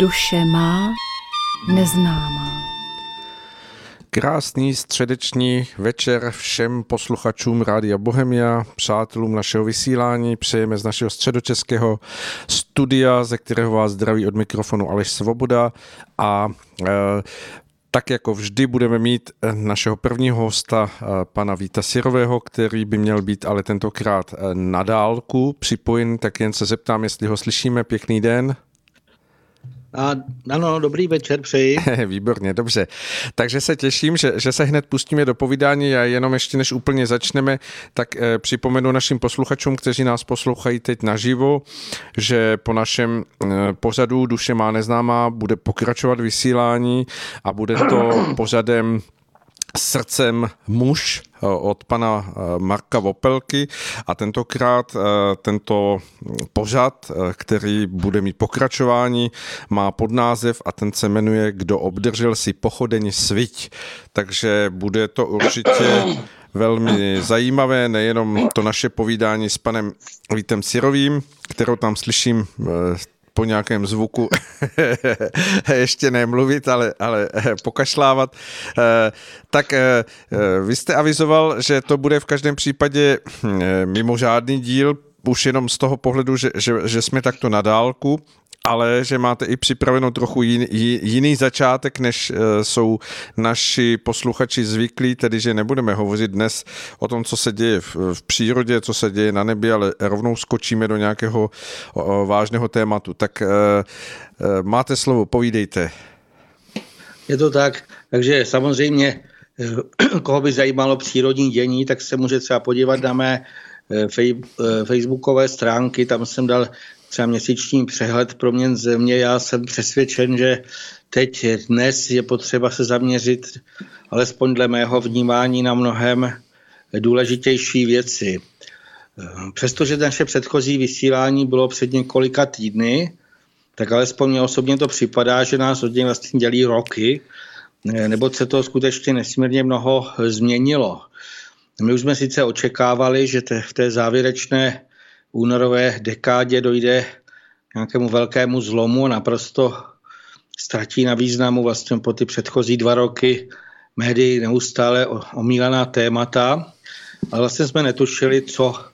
Duše má neznámá. Krásný středeční večer všem posluchačům Rádia Bohemia, přátelům našeho vysílání. Přejeme z našeho středočeského studia, ze kterého vás zdraví od mikrofonu Aleš Svoboda a e, tak jako vždy budeme mít našeho prvního hosta, pana Víta Sirového, který by měl být ale tentokrát na dálku připojen, tak jen se zeptám, jestli ho slyšíme. Pěkný den. A, ano, dobrý večer přeji. Výborně, dobře. Takže se těším, že, že se hned pustíme do povídání a jenom ještě než úplně začneme, tak eh, připomenu našim posluchačům, kteří nás poslouchají teď naživo, že po našem eh, pořadu Duše má neznámá bude pokračovat vysílání a bude to pořadem srdcem muž eh, od pana eh, Marka Vopelky a tentokrát eh, tento pořad, který bude mít pokračování, má podnázev a ten se jmenuje Kdo obdržel si pochodeň sviť. Takže bude to určitě velmi zajímavé, nejenom to naše povídání s panem Vítem Sirovým, kterou tam slyším po nějakém zvuku ještě nemluvit, ale, ale pokašlávat. Eh, tak eh, vy jste avizoval, že to bude v každém případě hm, mimořádný díl, už jenom z toho pohledu, že, že, že jsme takto na dálku, ale že máte i připraveno trochu jiný, jiný začátek, než eh, jsou naši posluchači zvyklí, tedy že nebudeme hovořit dnes o tom, co se děje v, v přírodě, co se děje na nebi, ale rovnou skočíme do nějakého vážného tématu. Tak eh, eh, máte slovo, povídejte. Je to tak, takže samozřejmě, koho by zajímalo přírodní dění, tak se může třeba podívat na mé facebookové stránky, tam jsem dal třeba měsíční přehled pro mě země. Já jsem přesvědčen, že teď dnes je potřeba se zaměřit, alespoň dle mého vnímání, na mnohem důležitější věci. Přestože naše předchozí vysílání bylo před několika týdny, tak alespoň mě osobně to připadá, že nás od něj vlastně dělí roky, nebo se to skutečně nesmírně mnoho změnilo. My už jsme sice očekávali, že v té závěrečné únorové dekádě dojde k nějakému velkému zlomu, naprosto ztratí na významu vlastně po ty předchozí dva roky médii neustále omílaná témata, ale vlastně jsme netušili, co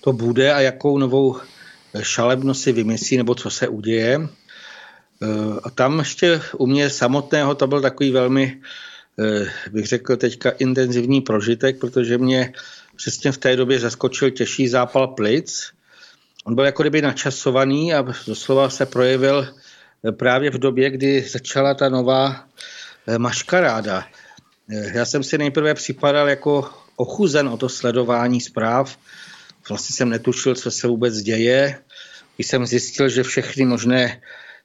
to bude a jakou novou šalebnost si vymyslí nebo co se uděje. A tam ještě u mě samotného to byl takový velmi, bych řekl teďka, intenzivní prožitek, protože mě přesně v té době zaskočil těžší zápal plic On byl jako kdyby načasovaný a doslova se projevil eh, právě v době, kdy začala ta nová eh, maškaráda. Eh, já jsem si nejprve připadal jako ochuzen o to sledování zpráv. Vlastně jsem netušil, co se vůbec děje. Když jsem zjistil, že všechny možné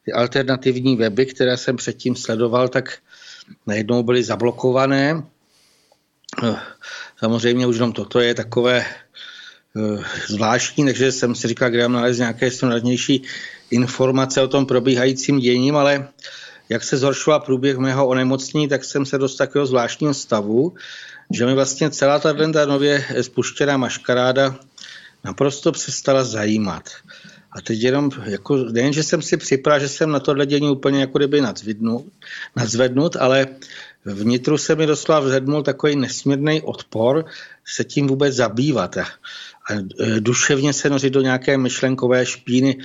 ty alternativní weby, které jsem předtím sledoval, tak najednou byly zablokované. Samozřejmě už jenom toto je takové Eh, zvláštní, takže jsem si říkal, kde mám nalézt nějaké snadnější informace o tom probíhajícím děním, ale jak se zhoršoval průběh mého onemocnění, tak jsem se dost takového zvláštního stavu, že mi vlastně celá ta nově spuštěná maškaráda naprosto přestala zajímat. A teď jenom, jako, nejen, že jsem si připravil, že jsem na tohle dění úplně jako kdyby nadzvednut, nadzvednut, ale vnitru se mi doslova vzednul takový nesmírný odpor se tím vůbec zabývat. A a e, duševně se nořit do nějaké myšlenkové špíny,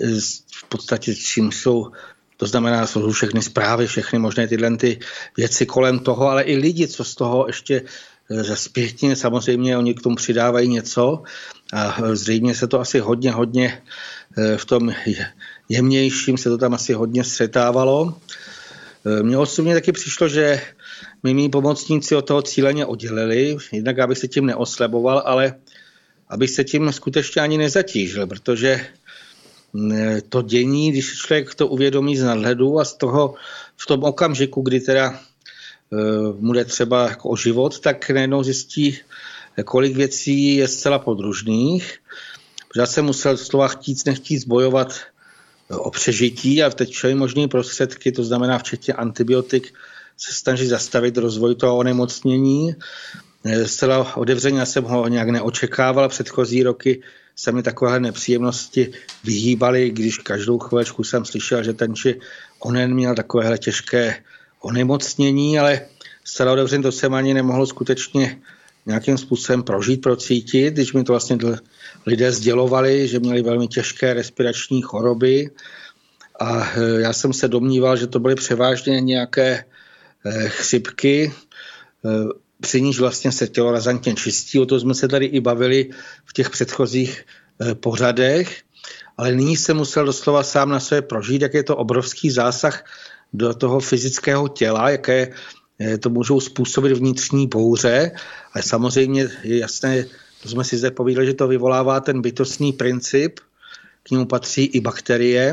e, v podstatě čím jsou to znamená, jsou všechny zprávy, všechny možné tyhle ty věci kolem toho, ale i lidi, co z toho ještě e, zpětně, samozřejmě oni k tomu přidávají něco a zřejmě se to asi hodně, hodně v tom jemnějším se to tam asi hodně střetávalo. Mně osobně taky přišlo, že my mý pomocníci od toho cíleně oddělili, jednak abych se tím neosleboval, ale abych se tím skutečně ani nezatížil, protože mm, to dění, když člověk to uvědomí z nadhledu a z toho v tom okamžiku, kdy teda mu jde třeba jako o život, tak najednou zjistí, kolik věcí je zcela podružných. Jsem musel slova chtít, nechtít bojovat o přežití a teď všemi možné prostředky, to znamená včetně antibiotik, se snaží zastavit rozvoj toho onemocnění. Eh, zcela otevřeně jsem ho nějak neočekával. Předchozí roky se mi takové nepříjemnosti vyhýbaly, když každou chvíličku jsem slyšel, že ten či onen měl takovéhle těžké onemocnění, ale zcela otevřen to jsem ani nemohl skutečně nějakým způsobem prožít, procítit, když mi to vlastně lidé sdělovali, že měli velmi těžké respirační choroby a e, já jsem se domníval, že to byly převážně nějaké e, chřipky, e, při níž vlastně se tělo razantně čistí. O to jsme se tady i bavili v těch předchozích pořadech, ale nyní jsem musel doslova sám na sebe prožít, jak je to obrovský zásah do toho fyzického těla, jaké to můžou způsobit vnitřní bouře, ale samozřejmě je jasné, to jsme si zde povídali, že to vyvolává ten bytostný princip, k němu patří i bakterie.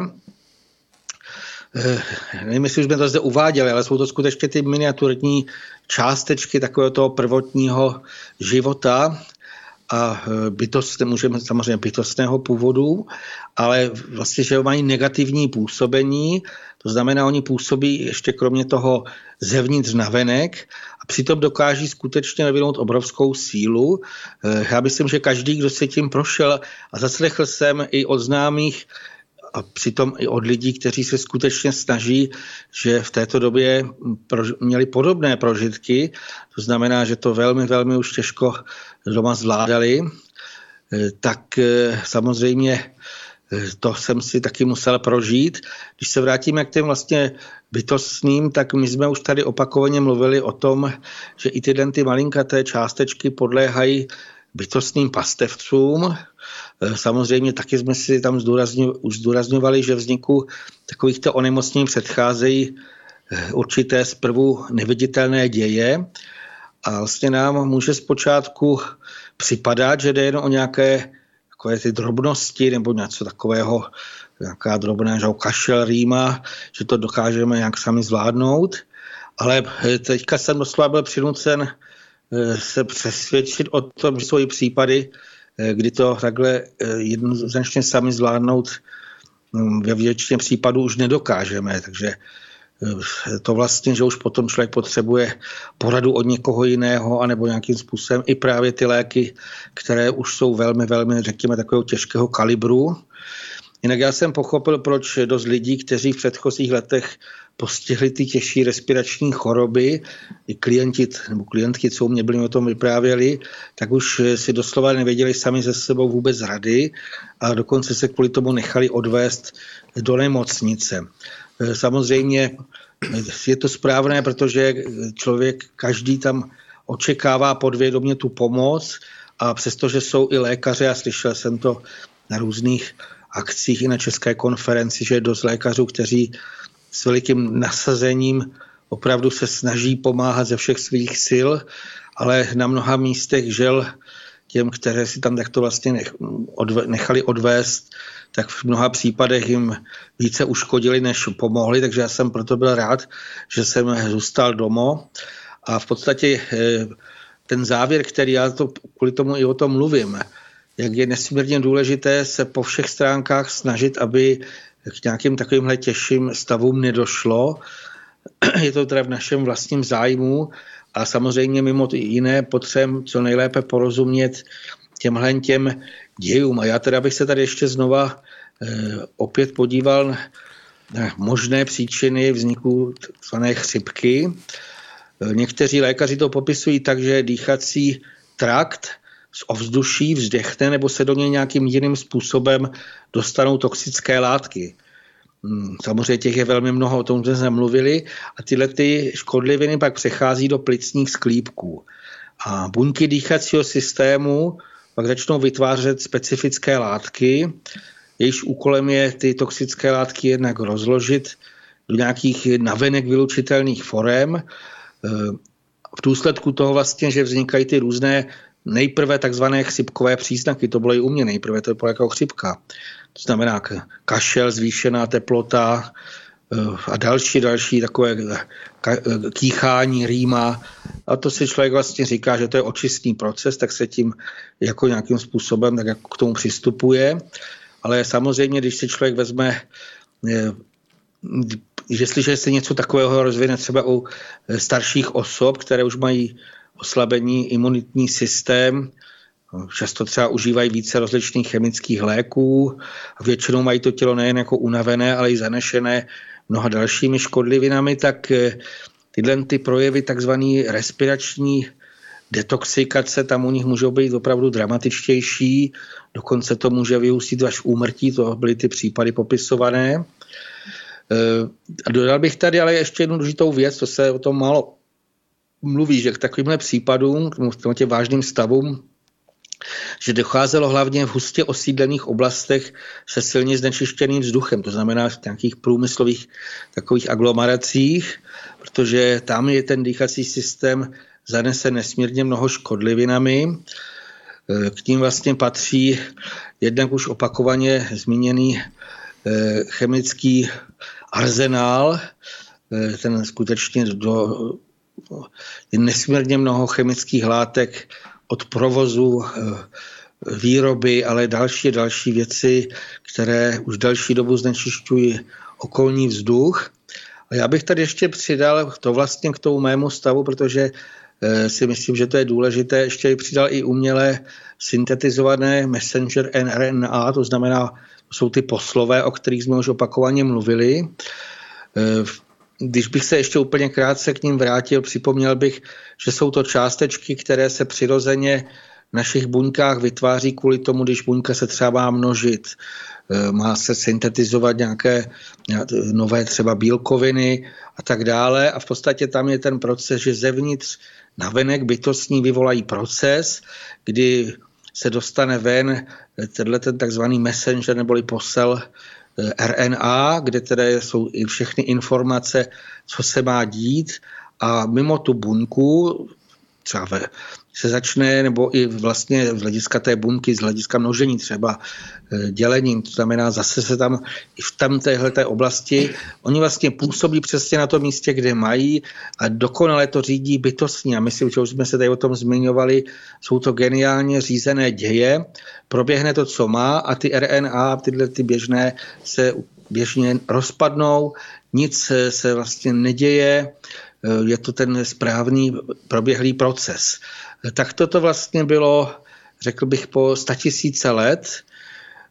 Eh, nevím, jestli už jsme to zde uváděli, ale jsou to skutečně ty miniaturní částečky takového toho prvotního života, a eh, bytost, můžeme samozřejmě bytostného původu, ale vlastně, že mají negativní působení, to znamená, oni působí ještě kromě toho zevnitř na venek a přitom dokáží skutečně vyvinout obrovskou sílu. Eh, já myslím, že každý, kdo se tím prošel a zaslechl jsem i od známých a přitom i od lidí, kteří se skutečně snaží, že v této době měli podobné prožitky, to znamená, že to velmi, velmi už těžko doma zvládali, eh, tak eh, samozřejmě to jsem si taky musel prožít. Když se vrátíme k těm vlastně bytostným, tak my jsme už tady opakovaně mluvili o tom, že i tyhle ty malinkaté částečky podléhají bytostným pastevcům. Samozřejmě taky jsme si tam už zdůrazňovali, že vzniku takovýchto onemocnění předcházejí eh, určité zprvu neviditelné děje a vlastně nám může zpočátku připadat, že jde jen o nějaké takové ty drobnosti nebo něco takového, nějaká drobná že kašel, rýma, že to dokážeme nějak sami zvládnout. Ale teďka jsem doslova byl přinucen eh, se přesvědčit o tom, že jsou i případy, eh, kdy to takhle eh, jednoznačně sami zvládnout hm, ve většině případů už nedokážeme. Takže to vlastně, že už potom člověk potřebuje poradu od někoho jiného, anebo nějakým způsobem i právě ty léky, které už jsou velmi, velmi, řekněme, takového těžkého kalibru. Jinak já jsem pochopil, proč dost lidí, kteří v předchozích letech postihli ty těžší respirační choroby, i klienti nebo klientky, co mě byli o tom vyprávěli, tak už si doslova nevěděli sami ze sebou vůbec rady a dokonce se kvůli tomu nechali odvést do nemocnice. Eh, samozřejmě eh, je to správné, protože člověk každý tam očekává podvědomě tu pomoc a přestože jsou i lékaři, a slyšel jsem to na různých akcích i na české konferenci, že je dost lékařů, kteří s velikým nasazením opravdu se snaží pomáhat ze všech svých sil, ale na mnoha místech žel těm, které si tam takto vlastně nechali odvést, tak v mnoha případech jim více uškodili, než pomohli, takže já jsem proto byl rád, že jsem zůstal doma a v podstatě eh, ten závěr, který já to, kvůli tomu i o tom mluvím, jak je nesmírně důležité se po všech stránkách snažit, aby k nějakým takovýmhle těžším stavům nedošlo. Je to teda v našem vlastním zájmu a samozřejmě mimo jiné potřebujeme co nejlépe porozumět těmhle těm dějům. A já teda bych se tady ještě znova eh, opět podíval na možné příčiny vzniku tzv. chřipky. Eh, někteří lékaři to popisují tak, že dýchací trakt z ovzduší vzdechne nebo se do něj nějakým jiným způsobem dostanou toxické látky. Hmm, samozřejmě těch je velmi mnoho, o tom jsme mluvili, a tyhle ty škodliviny pak přechází do plicních sklípků. A buňky dýchacího systému pak začnou vytvářet specifické látky, jejichž úkolem je ty toxické látky jednak rozložit do nějakých navenek vylučitelných forem. V důsledku toho vlastně, že vznikají ty různé nejprve takzvané chřipkové příznaky, to bylo i u mě nejprve, to bylo jako chřipka. To znamená kašel, zvýšená teplota eh, a další, další takové kýchání, rýma. A to si člověk vlastně říká, že to je očistný proces, tak se tím jako nějakým způsobem tak jako k tomu přistupuje. Ale samozřejmě, když si člověk vezme, eh, jestliže se něco takového rozvine třeba u eh, starších osob, které už mají oslabení imunitní systém, Často třeba užívají více rozličných chemických léků. Většinou mají to tělo nejen jako unavené, ale i zanešené mnoha dalšími škodlivinami, tak tyhle ty projevy takzvané respirační detoxikace tam u nich můžou být opravdu dramatičtější, dokonce to může vyústit až úmrtí, to byly ty případy popisované. A dodal bych tady ale ještě jednu důležitou věc, to se o tom málo mluví, že k takovýmhle případům, k těm vážným stavům, že docházelo hlavně v hustě osídlených oblastech se silně znečištěným vzduchem, to znamená v nějakých průmyslových takových aglomeracích, protože tam je ten dýchací systém zanesen nesmírně mnoho škodlivinami. K tím vlastně patří jednak už opakovaně zmíněný eh, chemický arzenál, eh, ten skutečně do, je nesmírně mnoho chemických látek od provozu, eh, výroby, ale další další věci, které už další dobu znečišťují okolní vzduch. A já bych tady ještě přidal to vlastně k tomu mému stavu, protože eh, si myslím, že to je důležité, ještě přidal i umělé syntetizované messenger RNA, to znamená, to jsou ty poslové, o kterých jsme už opakovaně mluvili. Eh, když bych se ještě úplně krátce k ním vrátil, připomněl bych, že jsou to částečky, které se přirozeně v našich buňkách vytváří kvůli tomu, když buňka se třeba má množit, e, má se syntetizovat nějaké nové třeba bílkoviny a tak dále. A v podstatě tam je ten proces, že zevnitř na venek bytostní vyvolají proces, kdy se dostane ven tenhle ten takzvaný messenger neboli posel Eh, RNA, kde tedy jsou i všechny informace, co se má dít. A mimo tu buňku, třeba se začne, nebo i vlastně z hlediska té buňky, z hlediska množení třeba eh, dělením, to znamená zase se tam i v tam téhle oblasti, oni vlastně působí přesně na tom místě, kde mají a dokonale to řídí bytostně. A myslím, že už jsme se tady o tom zmiňovali, jsou to geniálně řízené děje, proběhne to, co má a ty RNA, tyhle ty běžné se běžně rozpadnou, nic se vlastně neděje, eh, je to ten správný proběhlý proces. Tak toto vlastně bylo, řekl bych, po statisíce let,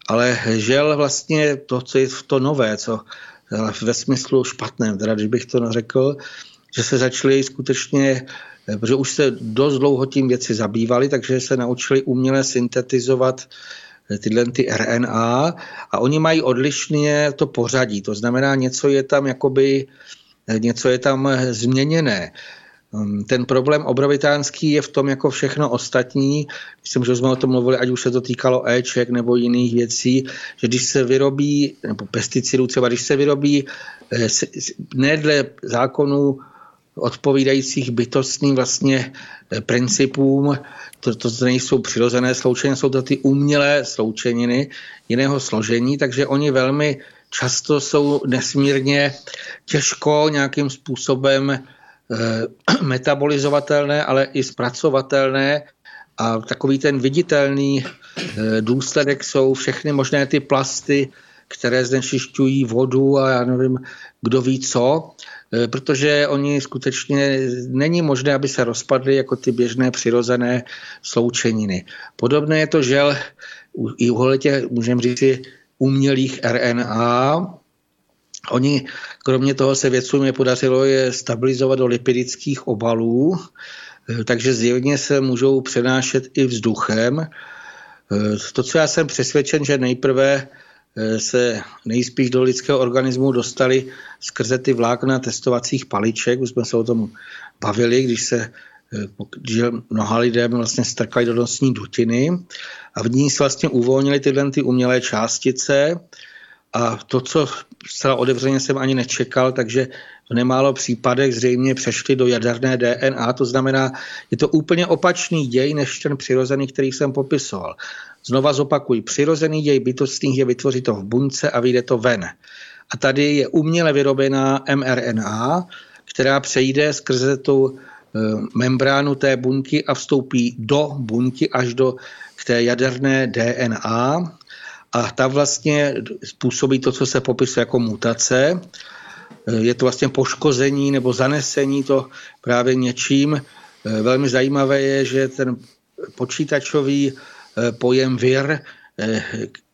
ale žel vlastně to, co je to nové, co ve smyslu špatném, teda když bych to řekl, že se začali skutečně, protože už se dost dlouho tím věci zabývali, takže se naučili uměle syntetizovat tyhle ty RNA a oni mají odlišně to pořadí. To znamená, něco je tam jakoby, něco je tam změněné. Hm, ten problém obrovitánský je v tom jako všechno ostatní. Myslím, že jsme o tom mluvili, ať už se to týkalo Eček nebo jiných věcí, že když se vyrobí, nebo pesticidů třeba, když se vyrobí eh, ne dle zákonů odpovídajících bytostným vlastně eh, principům, to, to nejsou přirozené sloučeniny, jsou to ty umělé sloučeniny jiného složení, takže oni velmi často jsou nesmírně těžko nějakým způsobem metabolizovatelné, ale i zpracovatelné a takový ten viditelný eh, důsledek jsou všechny možné ty plasty, které znečišťují vodu a já nevím, kdo ví co, eh, protože oni skutečně není možné, aby se rozpadly jako ty běžné přirozené sloučeniny. Podobné je to žel i u můžeme říct, umělých RNA, Oni, kromě toho se vědcům je podařilo je stabilizovat do lipidických obalů, eh, takže zjevně se můžou přenášet i vzduchem. Eh, to, co já jsem přesvědčen, že nejprve eh, se nejspíš do lidského organismu dostali skrze ty vlákna testovacích paliček, už jsme se o tom bavili, když se že mnoha lidem vlastně strkali do nosní dutiny a v ní se vlastně uvolnili tyhle ty umělé částice, a to, co zcela odevřeně jsem ani nečekal, takže v nemálo případech zřejmě přešli do jaderné DNA, to znamená, je to úplně opačný děj než ten přirozený, který jsem popisoval. Znova zopakuji, přirozený děj bytostných je vytvořit to v buňce a vyjde to ven. A tady je uměle vyrobená mRNA, která přejde skrze tu eh, membránu té buňky a vstoupí do buňky až do k té jaderné DNA a ta vlastně způsobí to, co se popisuje jako mutace. Je to vlastně poškození nebo zanesení to právě něčím. Velmi zajímavé je, že ten počítačový eh, pojem vir, eh,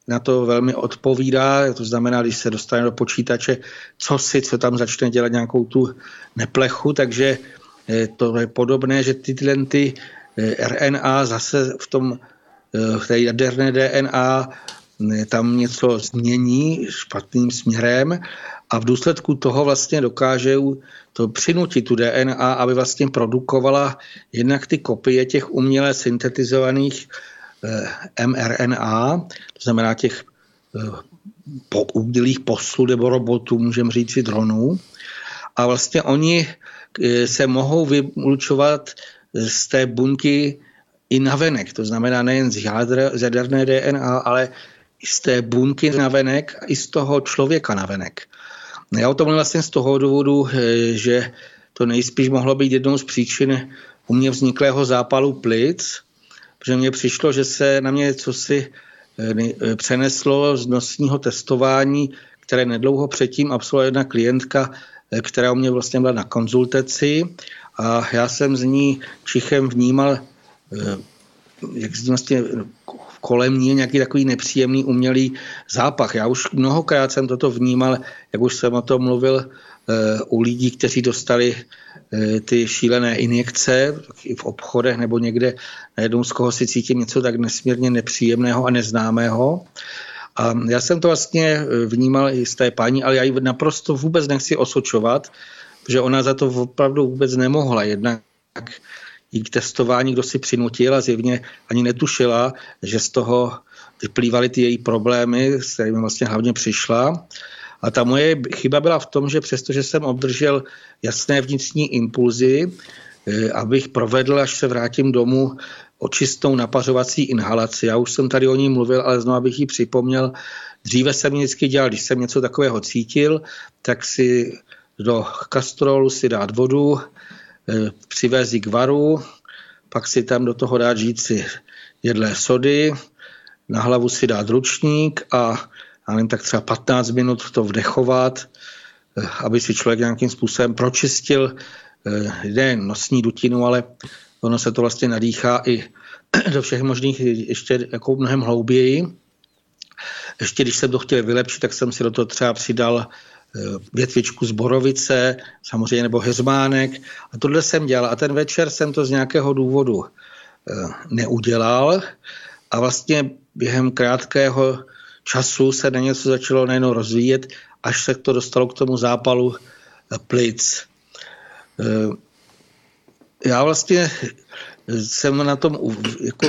na to velmi odpovídá, to znamená, když se dostane do počítače, co si, co tam začne dělat nějakou tu neplechu, takže to je podobné, že tyhle ty RNA zase v tom v té jaderné DNA tam něco změní špatným směrem a v důsledku toho vlastně dokážou to přinutit tu DNA, aby vlastně produkovala jednak ty kopie těch uměle syntetizovaných eh, mRNA, to znamená těch eh, umělých poslů nebo robotů, můžeme říct si dronů. A vlastně oni eh, se mohou vylučovat z té buňky i navenek, to znamená nejen z, jádra, z jaderné DNA, ale z té buňky navenek a i z toho člověka navenek. Já o tom vlastně z toho důvodu, eh, že to nejspíš mohlo být jednou z příčin u mě vzniklého zápalu plic, protože mně přišlo, že se na mě co si eh, eh, přeneslo z nosního testování, které nedlouho předtím absolvovala jedna klientka, která u mě vlastně byla na konzultaci a já jsem z ní čichem vnímal jak vlastně kolem ní nějaký takový nepříjemný umělý zápach. Já už mnohokrát jsem toto vnímal, jak už jsem o tom mluvil eh, u lidí, kteří dostali eh, ty šílené injekce i v obchodech nebo někde najednou z koho si cítím něco tak nesmírně nepříjemného a neznámého. A já jsem to vlastně eh, vnímal i z té paní, ale já ji naprosto vůbec nechci osočovat, protože ona za to opravdu vůbec nemohla. Jednak jí k testování kdo si přinutil a zjevně ani netušila, že z toho vyplývaly ty její problémy, s kterými vlastně hlavně přišla. A ta moje chyba byla v tom, že přestože jsem obdržel jasné vnitřní impulzy, eh, abych provedl, až se vrátím domů, očistnou napařovací inhalaci. Já už jsem tady o ní mluvil, ale znovu bych ji připomněl. Dříve jsem vždycky dělal, když jsem něco takového cítil, tak si do kastrolu si dát vodu, Eh, přivést k varu, pak si tam do toho dát žíci jedlé sody, na hlavu si dát ručník a já nevím, tak třeba 15 minut to vdechovat, eh, aby si člověk nějakým způsobem pročistil eh, nejen nosní dutinu, ale ono se to vlastně nadýchá i do všech možných ještě jako mnohem hlouběji. Ještě když jsem to chtěl vylepšit, tak jsem si do toho třeba přidal větvičku z borovice, samozřejmě nebo heřmánek. A tohle jsem dělal. A ten večer jsem to z nějakého důvodu eh, neudělal. A vlastně během krátkého času se na něco začalo najednou rozvíjet, až se to dostalo k tomu zápalu eh, plic. Já vlastně jsem na tom jako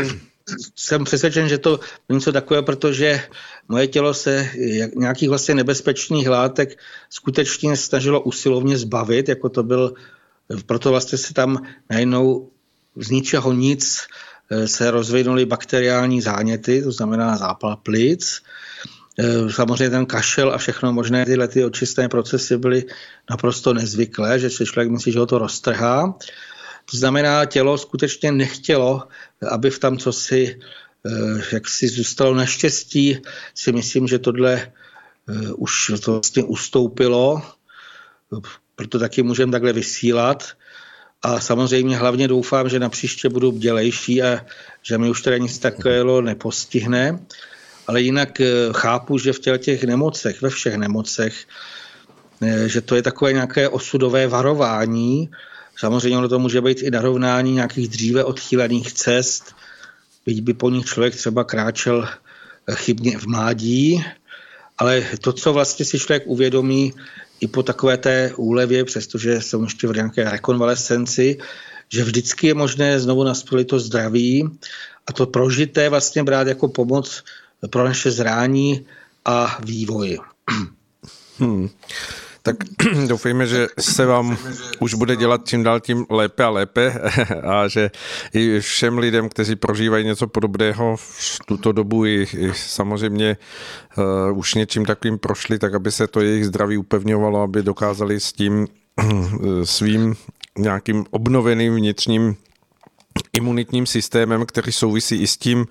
jsem přesvědčen, že to něco takové, protože moje tělo se nějakých vlastně nebezpečných látek skutečně snažilo usilovně zbavit, jako to byl, proto vlastně se tam najednou z ničeho nic eh, se rozvinuly bakteriální záněty, to znamená zápal plic. Eh, samozřejmě ten kašel a všechno možné tyhle ty očistné procesy byly naprosto nezvyklé, že člověk myslí, že ho to roztrhá. To znamená, tělo skutečně nechtělo, aby v tam co si eh, jak si zůstalo naštěstí, si myslím, že tohle eh, už to vlastně ustoupilo, proto taky můžeme takhle vysílat. A samozřejmě hlavně doufám, že na příště budu bdělejší a že mi už teda nic takového nepostihne. Ale jinak eh, chápu, že v těch nemocech, ve všech nemocech, že to je takové nějaké osudové varování, Samozřejmě ono to může být i narovnání nějakých dříve odchýlených cest, byť by po nich člověk třeba kráčel eh, chybně v mládí, ale to, co vlastně si člověk uvědomí i po takové té úlevě, přestože jsem ještě v nějaké rekonvalescenci, že vždycky je možné znovu nastolit to zdraví a to prožité vlastně brát jako pomoc pro naše zrání a vývoj. Hmm tak doufejme, že se vám už bude dělat čím dál tím lépe a lépe a že i všem lidem, kteří prožívají něco podobného v tuto dobu i, i samozřejmě uh, už něčím takovým prošli, tak aby se to jejich zdraví upevňovalo, aby dokázali s tím uh, svým nějakým obnoveným vnitřním imunitním systémem, který souvisí i s tím,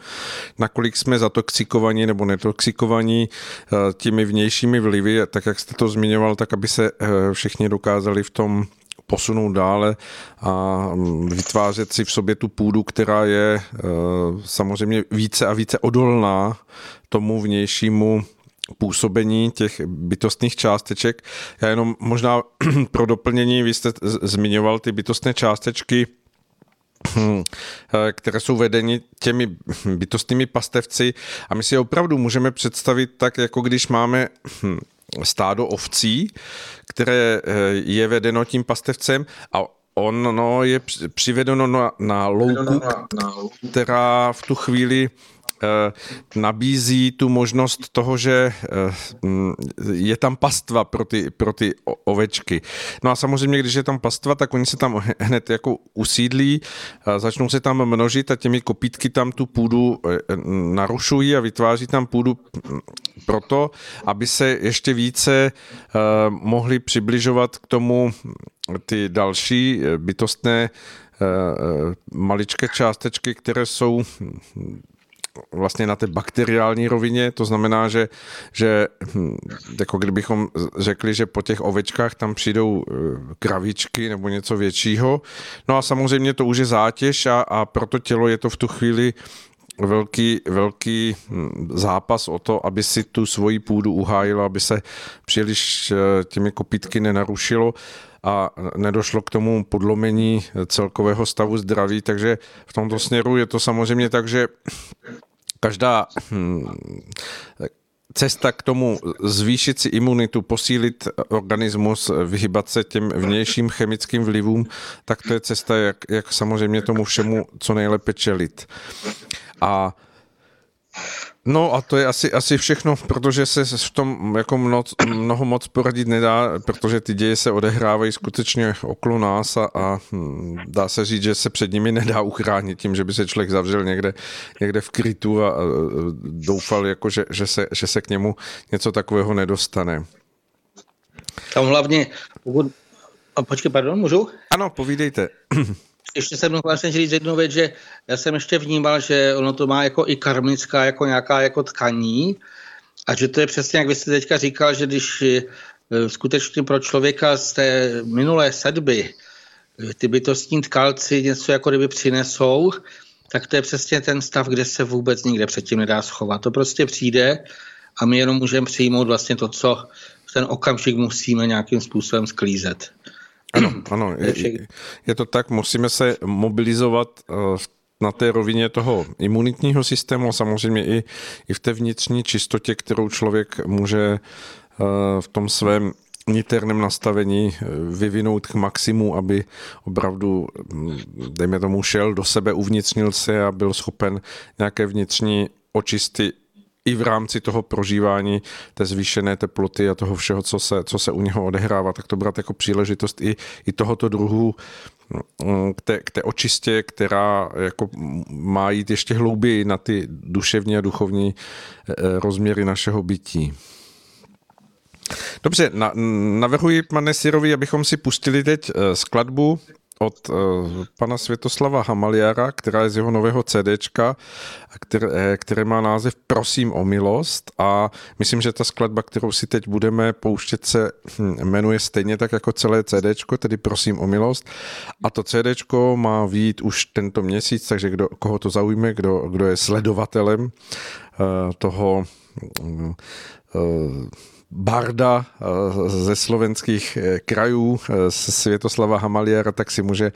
nakolik jsme zatoxikovaní nebo netoxikovaní eh, těmi vnějšími vlivy, tak jak jste to zmiňoval, tak aby se eh, všichni dokázali v tom posunout dále a mm, vytvářet si v sobě tu půdu, která je eh, samozřejmě více a více odolná tomu vnějšímu působení těch bytostných částeček. Já jenom možná pro doplnění, vy jste zmiňoval ty bytostné částečky, které jsou vedeny těmi bytostnými pastevci. A my si opravdu můžeme představit tak, jako když máme hm, stádo ovcí, které eh, je vedeno tím pastevcem a on no, je přivedeno na, na louku, která v tu chvíli Eh, nabízí tu možnost toho, že eh, je tam pastva pro ty, pro ty ovečky. No a samozřejmě, když je tam pastva, tak oni se tam hned jako usídlí, začnou se tam množit a těmi kopítky tam tu půdu eh, narušují a vytváří tam půdu proto, aby se ještě více mohli přibližovat k tomu ty další bytostné maličké částečky, které jsou vlastně na té bakteriální rovině, to znamená, že, že hm, jako kdybychom řekli, že po těch ovečkách tam přijdou eh, kravičky nebo něco většího. No a samozřejmě to už je zátěž a, a proto tělo je to v tu chvíli velký, velký hm, zápas o to, aby si tu svoji půdu uhájilo, aby se příliš eh, těmi kopítky nenarušilo a nedošlo k tomu podlomení celkového stavu zdraví, takže v tomto směru je to samozřejmě tak, že každá hm, cesta k tomu zvýšit si imunitu, posílit organismus, vyhybat se těm vnějším chemickým vlivům, tak to je cesta, jak, jak samozřejmě tomu všemu co nejlépe čelit. A No a to je asi, asi všechno, protože se v tom jako mnoho, mnoho moc poradit nedá, protože ty děje se odehrávají skutečně okolo nás a, a dá se říct, že se před nimi nedá uchránit tím, že by se člověk zavřel někde, někde v krytu a, a doufal, jako, že, že, se, že se k němu něco takového nedostane. Tam hlavně, pokud... A počkej, pardon, můžu? Ano, povídejte ještě jsem mnou vlastně říct jednu věc, že já jsem ještě vnímal, že ono to má jako i karmická, jako nějaká jako tkaní a že to je přesně, jak vy jste teďka říkal, že když eh, skutečně pro člověka z té minulé sedby eh, ty bytostní tkalci něco jako kdyby přinesou, tak to je přesně ten stav, kde se vůbec nikde předtím nedá schovat. To prostě přijde a my jenom můžeme přijmout vlastně to, co v ten okamžik musíme nějakým způsobem sklízet. Ano, ano, je, je to tak, musíme se mobilizovat eh, na té rovině toho imunitního systému a samozřejmě i, i v té vnitřní čistotě, kterou člověk může eh, v tom svém niterném nastavení eh, vyvinout k maximu, aby opravdu, hm, dejme tomu, šel do sebe, uvnitřnil se a byl schopen nějaké vnitřní očisty i v rámci toho prožívání té zvýšené teploty a toho všeho, co se, co se u něho odehrává, tak to brát jako příležitost i, i tohoto druhu mm, k té, k té očistě, která jako má jít ještě hlouběji na ty duševní a duchovní eh, rozměry našeho bytí. Dobře, na, navrhuji, pane Sirovi, abychom si pustili teď eh, skladbu od uh, pana Světoslava Hamaliara, která je z jeho nového CDčka, které, eh, které má název Prosím o milost. A myslím, že ta skladba, kterou si teď budeme pouštět, se hm, jmenuje stejně tak jako celé CDčko, tedy Prosím o milost. A to CDčko má výjít už tento měsíc, takže kdo, koho to zaujme, kdo, kdo je sledovatelem uh, toho uh, barda eh, ze slovenských eh, krajů, eh, Světoslava Hamaliera, tak si může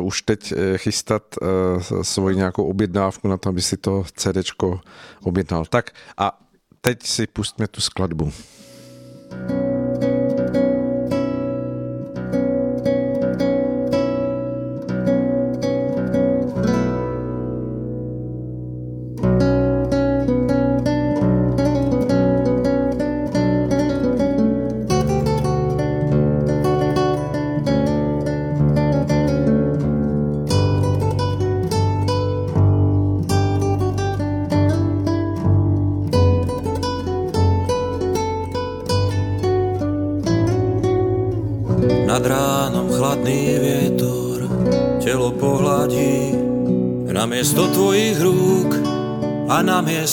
už teď chystat svoji nějakou objednávku na to, aby si to CDčko objednal. Tak a teď si pustíme tu skladbu.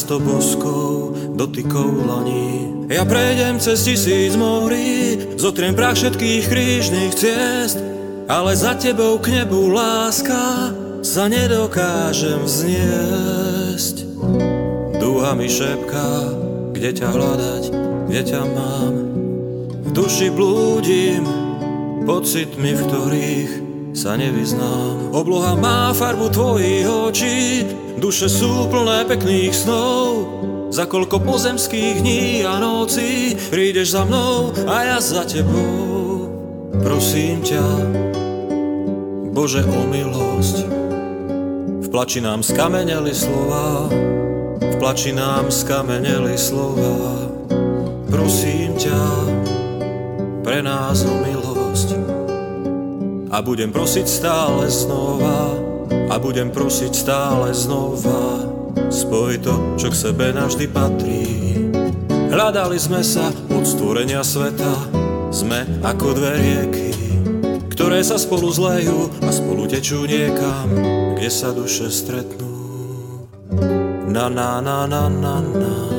Namiesto boskov dotykov laní. Ja prejdem cez tisíc morí, zotriem prach všetkých krížnych ciest, ale za tebou k nebu láska sa nedokážem vzniesť. Duha mi šepká, kde ťa hľadať, kde ťa mám. V duši blúdim, pocitmi, v ktorých sa nevyznám. Obloha má farbu tvojich očí, duše sú plné pekných snov. Za koľko pozemských dní a nocí prídeš za mnou a ja za tebou. Prosím ťa, Bože o milosť, v plači nám skameneli slova, v plači nám skameneli slova. Prosím ťa, pre nás o milosť. A budem prosiť stále znova, a budem prosiť stále znova. Spoj to, čo k sebe navždy patrí. Hľadali sme sa od stvorenia sveta, sme ako dve rieky ktoré sa spolu zlejú a spolu tečú niekam, kde sa duše stretnú. Na na na na na na.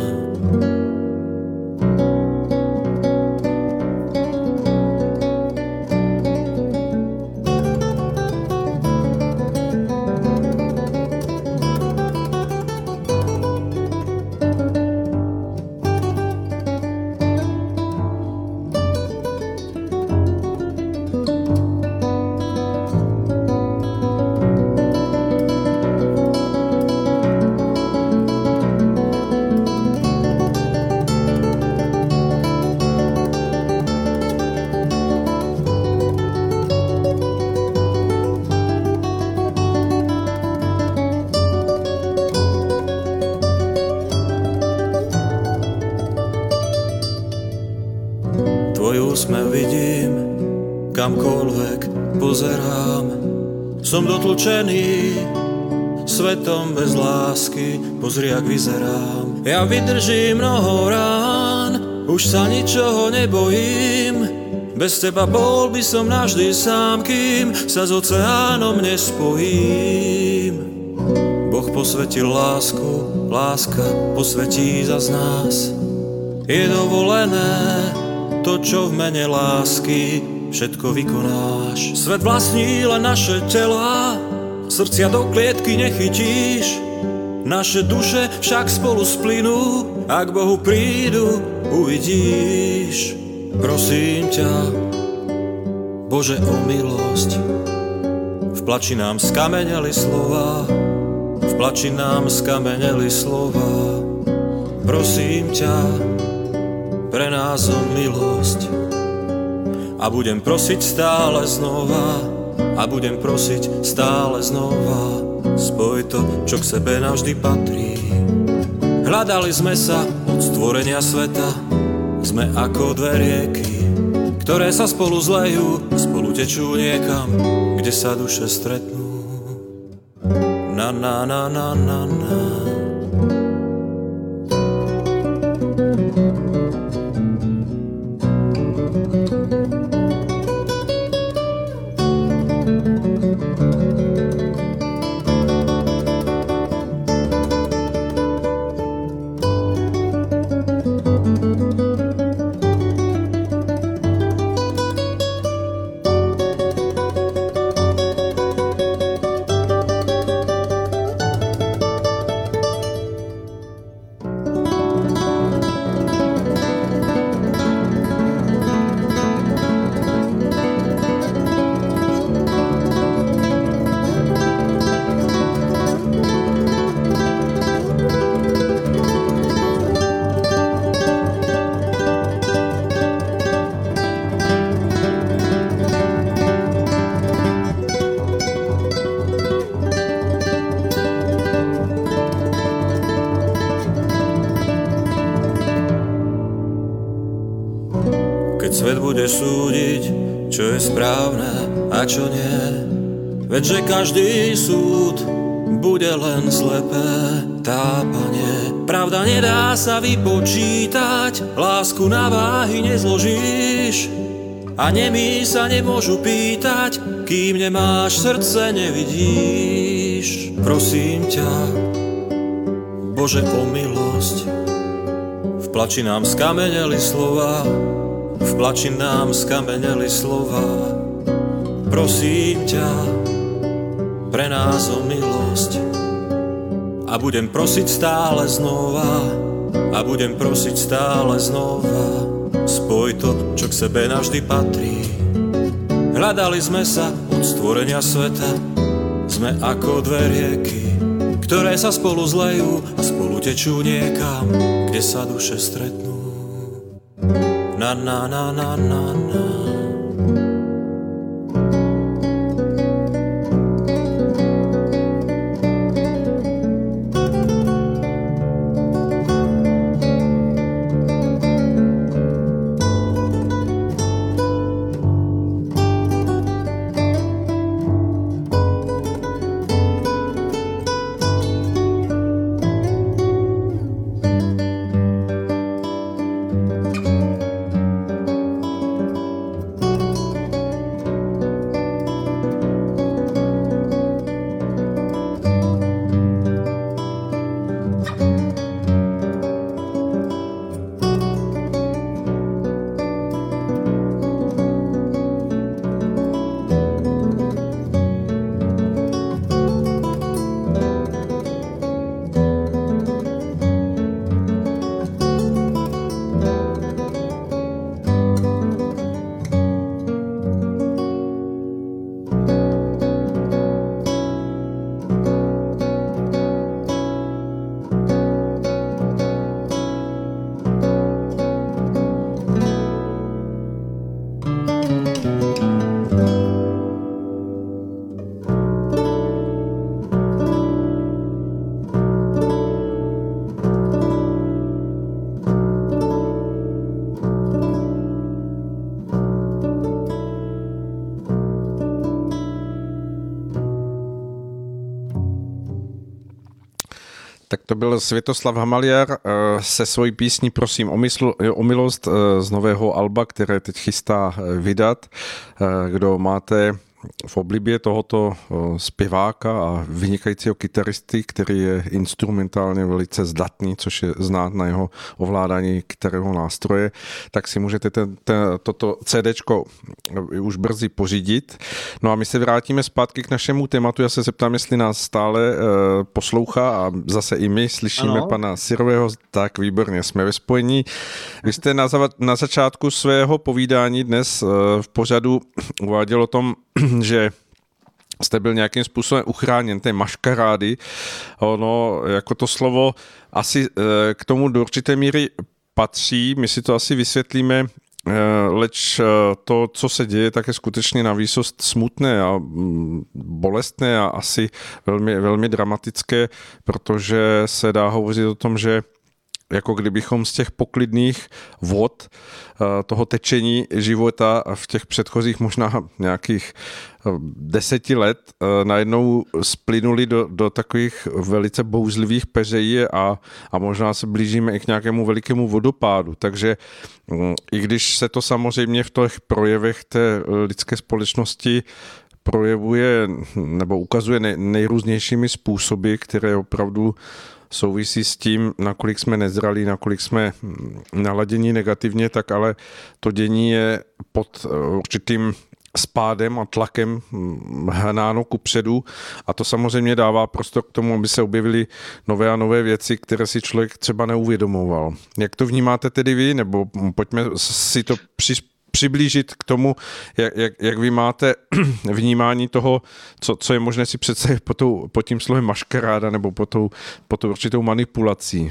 Dotlčený svetom bez lásky, pozri, jak vyzerám. Ja vydržím mnoho rán, už sa ničoho nebojím. Bez teba bol by som navždy sám, kým sa s oceánom nespojím. Boh posvetil lásku, láska posvetí za z nás. Je dovolené to, čo v mene lásky všetko vykonáš. Svet vlastní len naše tela, Srdcia do klietky nechytíš, naše duše však spolu splynú, ak Bohu prídu, uvidíš. Prosím ťa, Bože o milosť, v plači nám skameneli slova, v plači nám skameneli slova. Prosím ťa, pre nás o milosť a budem prosiť stále znova, a budem prosiť stále znova. Spoj to, čo k sebe navždy patrí. Hľadali sme sa od stvorenia sveta. Sme ako dve rieky Ktoré sa spolu zlejú Spolu tečú niekam Kde sa duše stretnú. Na na na na na na čo nie. Veď že každý súd bude len slepé tápanie. Pravda nedá sa vypočítať, lásku na váhy nezložíš. A nemí sa nemôžu pýtať, kým nemáš srdce, nevidíš. Prosím ťa, Bože o milosť, v plači nám skameneli slova, v plači nám skameneli slova prosím ťa, pre nás o milosť a budem prosiť stále znova a budem prosiť stále znova. Spoj to, čo k sebe navždy patrí. Hľadali sme sa od stvorenia sveta, sme ako dve rieky, ktoré sa spolu zlejú a spolu tečú niekam, kde sa duše stretnú. Na na na na na na. Byl Světoslav Hamaliar eh, se svojí písní Prosím o, mysl, o milost eh, z nového alba, které teď chystá eh, vydat. Kdo máte v oblibě tohoto zpěváka a vynikajícího kytaristy, který je instrumentálně velice zdatný, což je znát na jeho ovládání kytarového nástroje, tak si můžete ten, ten, toto CD už brzy pořídit. No a my se vrátíme zpátky k našemu tématu. Já se zeptám, jestli nás stále uh, poslouchá a zase i my slyšíme ano. pana Sirového. Tak výborně, jsme ve spojení. Vy jste na, na začátku svého povídání dnes v pořadu uváděl o tom, že jste byl nějakým způsobem uchráněn té maškarády. Ono, jako to slovo asi eh, k tomu do určité míry patří, my si to asi vysvětlíme, eh, leč eh, to, co se děje, tak je skutečně na výsost smutné a mm, bolestné a asi velmi, velmi dramatické, protože se dá hovořit o tom, že jako kdybychom z těch poklidných vod eh, toho tečení života v těch předchozích možná nějakých eh, deseti let eh, najednou splynuli do, do takových velice bouzlivých peřejí a, a možná se blížíme i k nějakému velikému vodopádu. Takže mm, i když se to samozřejmě v těch projevech té lidské společnosti projevuje nebo ukazuje nejrůznějšími způsoby, které opravdu souvisí s tím, nakolik jsme nezralí, nakolik jsme hm, naladění negativně, tak ale to dění je pod eh, určitým spádem a tlakem hm, hnáno ku předu a to samozřejmě dává prostor k tomu, aby se objevily nové a nové věci, které si člověk třeba neuvědomoval. Jak to vnímáte tedy vy, nebo pojďme si to přizpůsobit přiblížit k tomu, jak, jak, jak vy máte vnímání toho, co, co je možné si představit pod, tou, pod tím slovem maškaráda nebo pod tou, pod tou určitou manipulací.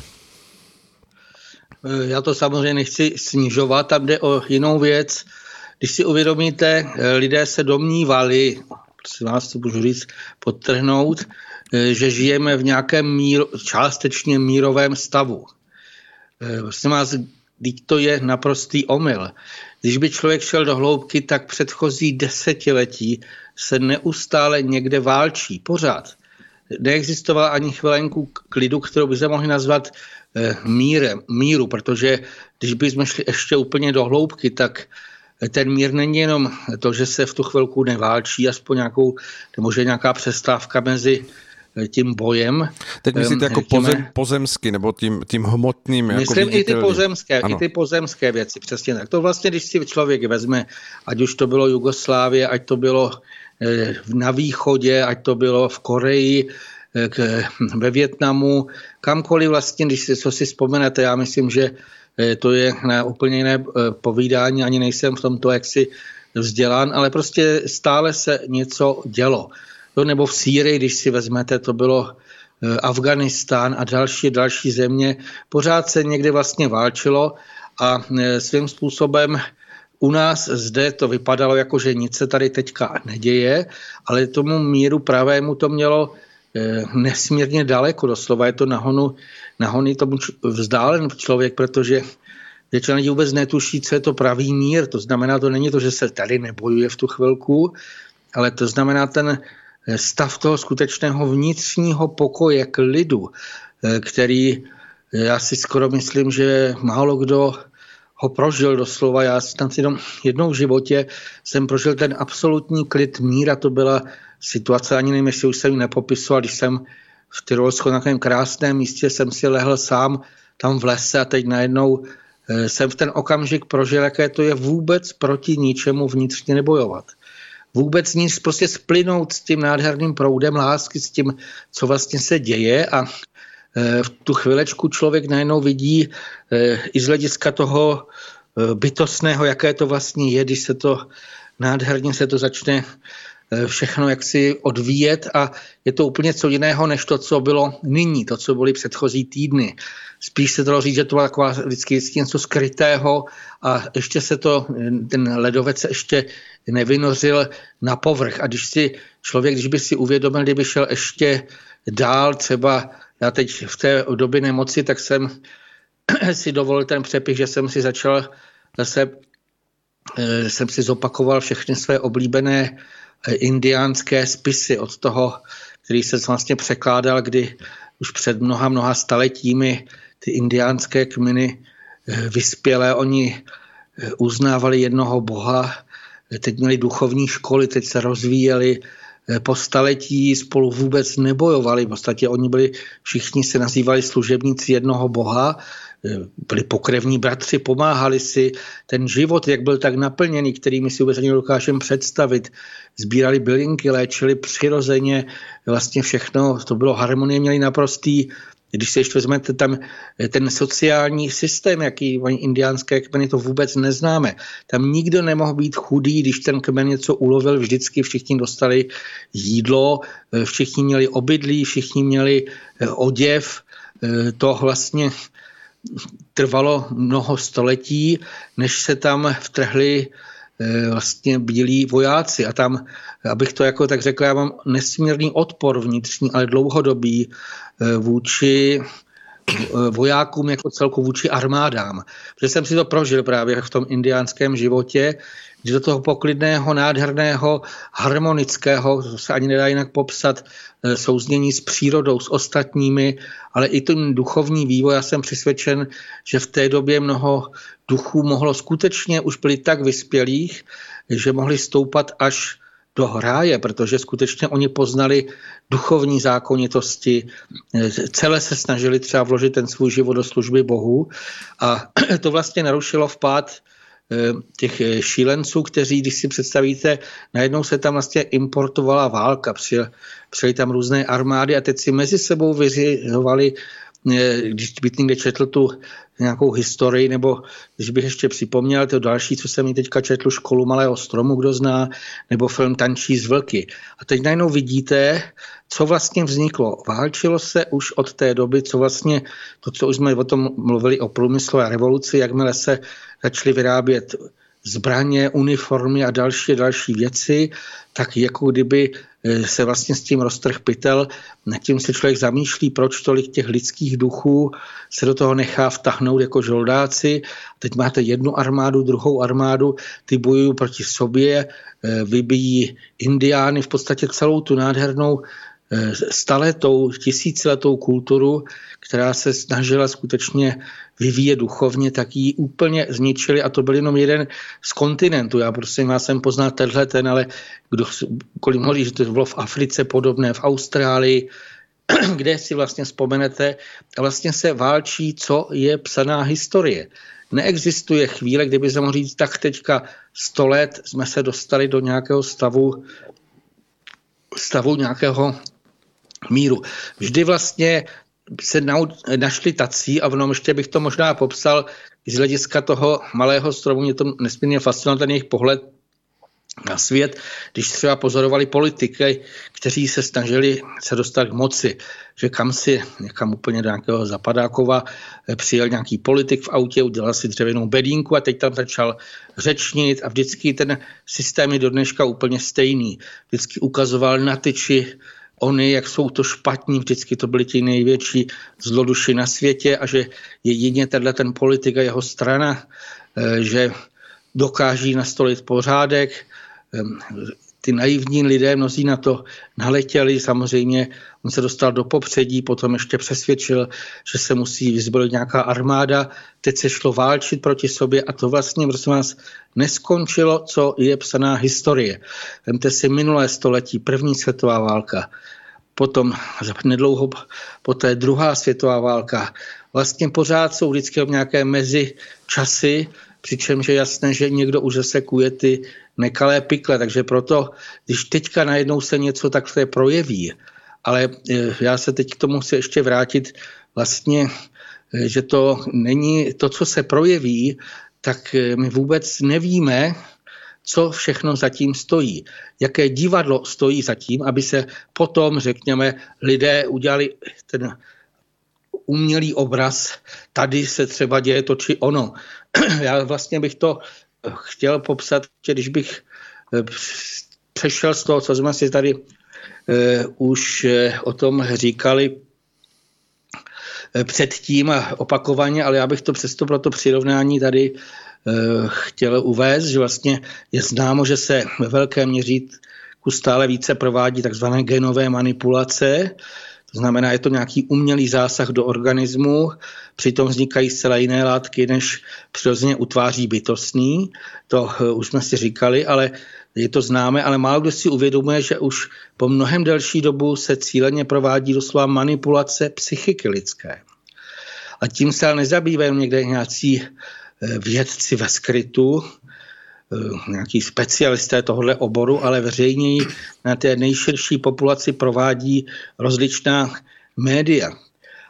Já to samozřejmě nechci snižovat, tam jde o jinou věc. Když si uvědomíte, lidé se domnívali, prosím vás to můžu říct, podtrhnout, že žijeme v nějakém mír, částečně mírovém stavu. Prosím vás, Teď to je naprostý omyl. Když by člověk šel do hloubky, tak předchozí desetiletí se neustále někde válčí, pořád. Neexistovala ani chvilenku klidu, kterou by se mohli nazvat eh, mírem, míru, protože když bychom šli ještě úplně do hloubky, tak ten mír není jenom to, že se v tu chvilku neválčí, aspoň nějakou, nebo že nějaká přestávka mezi tím bojem. Teď myslíte jako pozem, pozemský nebo tím, tím hmotným? Jako myslím i ty pozemské, i ty pozemské věci, přesně tak. To vlastně, když si člověk vezme, ať už to bylo Jugoslávie, ať to bylo eh, na východě, ať to bylo v Koreji, k, ve Větnamu, kamkoliv vlastně, když si, co si vzpomenete, já myslím, že to je na úplně jiné povídání, ani nejsem v tomto jaksi vzdělán, ale prostě stále se něco dělo. No, nebo v Sýrii, když si vezmete, to bylo Afganistán a další, další země, pořád se někde vlastně válčilo a svým způsobem u nás zde to vypadalo jako, že nic se tady teďka neděje, ale tomu míru pravému to mělo eh, nesmírně daleko, doslova je to nahonu, nahony tomu vzdálen člověk, protože většina lidí vůbec netuší, co je to pravý mír. To znamená, to není to, že se tady nebojuje v tu chvilku, ale to znamená ten eh, stav toho skutečného vnitřního pokoje k lidu, eh, který já si skoro myslím, že málo kdo ho prožil doslova. Já tam si jenom jednou v životě jsem prožil ten absolutní klid míra. To byla situace, ani nevím, jestli už jsem ji nepopisoval, když jsem v Tyrolsku na takovém krásném místě jsem si lehl sám tam v lese a teď najednou eh, jsem v ten okamžik prožil, jaké to je vůbec proti ničemu vnitřně nebojovat. Vůbec nic, prostě splynout s tím nádherným proudem lásky, s tím, co vlastně se děje a Eh, v tu chvilečku člověk najednou vidí eh, i z hlediska toho eh, bytostného, jaké to vlastně je, když se to nádherně se to začne všechno jaksi odvíjet a je to úplně co jiného, než to, co bylo nyní, to, co byly předchozí týdny. Spíš se dalo říct, že to bylo taková vždycky, vždycky něco skrytého a ještě se to, ten ledovec ještě nevynořil na povrch. A když si člověk, když by si uvědomil, kdyby šel ještě dál třeba já teď v té době nemoci, tak jsem si dovolil ten přepich, že jsem si začal zase, eh, jsem si zopakoval všechny své oblíbené eh, indiánské spisy od toho, který se vlastně překládal, kdy už před mnoha, mnoha staletími ty indiánské kminy eh, vyspělé, oni uznávali jednoho boha, teď měli duchovní školy, teď se rozvíjeli, Eh, po staletí spolu vůbec nebojovali. V podstatě oni byli, všichni se nazývali služebníci jednoho boha, eh, byli pokrevní bratři, pomáhali si. Ten život, jak byl tak naplněný, který my si vůbec ani dokážeme představit, sbírali bylinky, léčili přirozeně, vlastně všechno, to bylo harmonie, měli naprostý když si ještě vezmete tam eh, ten sociální systém, jaký mají indiánské kmeny, to vůbec neznáme. Tam nikdo nemohl být chudý, když ten kmen něco ulovil, vždycky všichni dostali jídlo, eh, všichni měli obydlí, všichni měli eh, oděv. To vlastně trvalo mnoho století, než se tam vtrhli vlastně bílí vojáci a tam, abych to jako tak řekl, já mám nesmírný odpor vnitřní, ale dlouhodobý Eh, vůči eh, vojákům jako celku vůči armádám. Protože jsem si to prožil právě v tom indiánském životě, kdy do toho poklidného, nádherného, harmonického, to se ani nedá jinak popsat, eh, souznění s přírodou, s ostatními, ale i ten duchovní vývoj. Já jsem přesvědčen, že v té době mnoho duchů mohlo skutečně už byli tak vyspělých, že mohli stoupat až do hráje, protože skutečně oni poznali duchovní zákonitosti, celé se snažili třeba vložit ten svůj život do služby Bohu a to vlastně narušilo vpád eh, těch eh, šílenců, kteří, když si představíte, najednou se tam vlastně importovala válka, přijeli tam různé armády a teď si mezi sebou vyřizovali když bych někde četl tu nějakou historii, nebo když bych ještě připomněl to další, co jsem mi teďka četl, Školu malého stromu, kdo zná, nebo film Tančí z vlky. A teď najednou vidíte, co vlastně vzniklo. Válčilo se už od té doby, co vlastně, to, co už jsme o tom mluvili o průmyslové revoluci, jakmile se začaly vyrábět zbraně, uniformy a další další věci, tak jako kdyby se vlastně s tím roztrh pytel, nad tím se člověk zamýšlí, proč tolik těch lidských duchů se do toho nechá vtahnout jako žoldáci. Teď máte jednu armádu, druhou armádu, ty bojují proti sobě, e, vybíjí indiány, v podstatě celou tu nádhernou e, staletou, tisíciletou kulturu, která se snažila skutečně vyvíjet duchovně, tak ji úplně zničili a to byl jenom jeden z kontinentů. Já prostě já jsem poznal tenhle ten, ale kdo, kolik mohli, že to bylo v Africe podobné, v Austrálii, kde si vlastně vzpomenete a vlastně se válčí, co je psaná historie. Neexistuje chvíle, kdyby se mohl říct, tak teďka 100 let jsme se dostali do nějakého stavu, stavu nějakého míru. Vždy vlastně se našli tací a v ještě bych to možná popsal z hlediska toho malého stromu, mě to nesmírně fascinuje ten jejich pohled na svět, když třeba pozorovali politiky, kteří se snažili se dostat k moci, že kam si někam úplně do nějakého zapadákova eh, přijel nějaký politik v autě, udělal si dřevěnou bedínku a teď tam začal řečnit a vždycky ten systém je do dneška úplně stejný. Vždycky ukazoval na tyči oni, jak jsou to špatní, vždycky to byli ti největší zloduši na světě a že jedině tenhle ten politik a jeho strana, eh, že dokáží nastolit pořádek, ty naivní lidé, mnozí na to naletěli, samozřejmě on se dostal do popředí, potom ještě přesvědčil, že se musí vyzbrojit nějaká armáda, teď se šlo válčit proti sobě a to vlastně, prosím vás, neskončilo, co je psaná historie. Vemte si minulé století, první světová válka, potom nedlouho poté druhá světová válka. Vlastně pořád jsou vždycky nějaké mezi časy, přičemž je jasné, že někdo už zase kuje ty nekalé pikle, takže proto, když teďka najednou se něco takhle projeví, ale e, já se teď k tomu chci ještě vrátit, vlastně, e, že to není to, co se projeví, tak e, my vůbec nevíme, co všechno zatím stojí. Jaké divadlo stojí zatím, aby se potom, řekněme, lidé udělali ten umělý obraz, tady se třeba děje to či ono. Já vlastně bych to chtěl popsat, že když bych eh, přešel z toho, co jsme si tady už uh, o tom říkali předtím a opakovaně, ale já bych to přesto pro to přirovnání tady chtěl uvést, že vlastně je známo, že se ve velkém měřítku stále více provádí takzvané genové manipulace, to znamená, je to nějaký umělý zásah do organismu, přitom vznikají zcela jiné látky, než přirozeně utváří bytostný. To už jsme si říkali, ale je to známe, ale málo kdo si uvědomuje, že už po mnohem delší dobu se cíleně provádí doslova manipulace psychiky lidské. A tím se ale nezabývají někde nějací eh, vědci ve skrytu, Eh, nějaký specialisté tohohle oboru, ale veřejně na té nejširší populaci provádí rozličná média.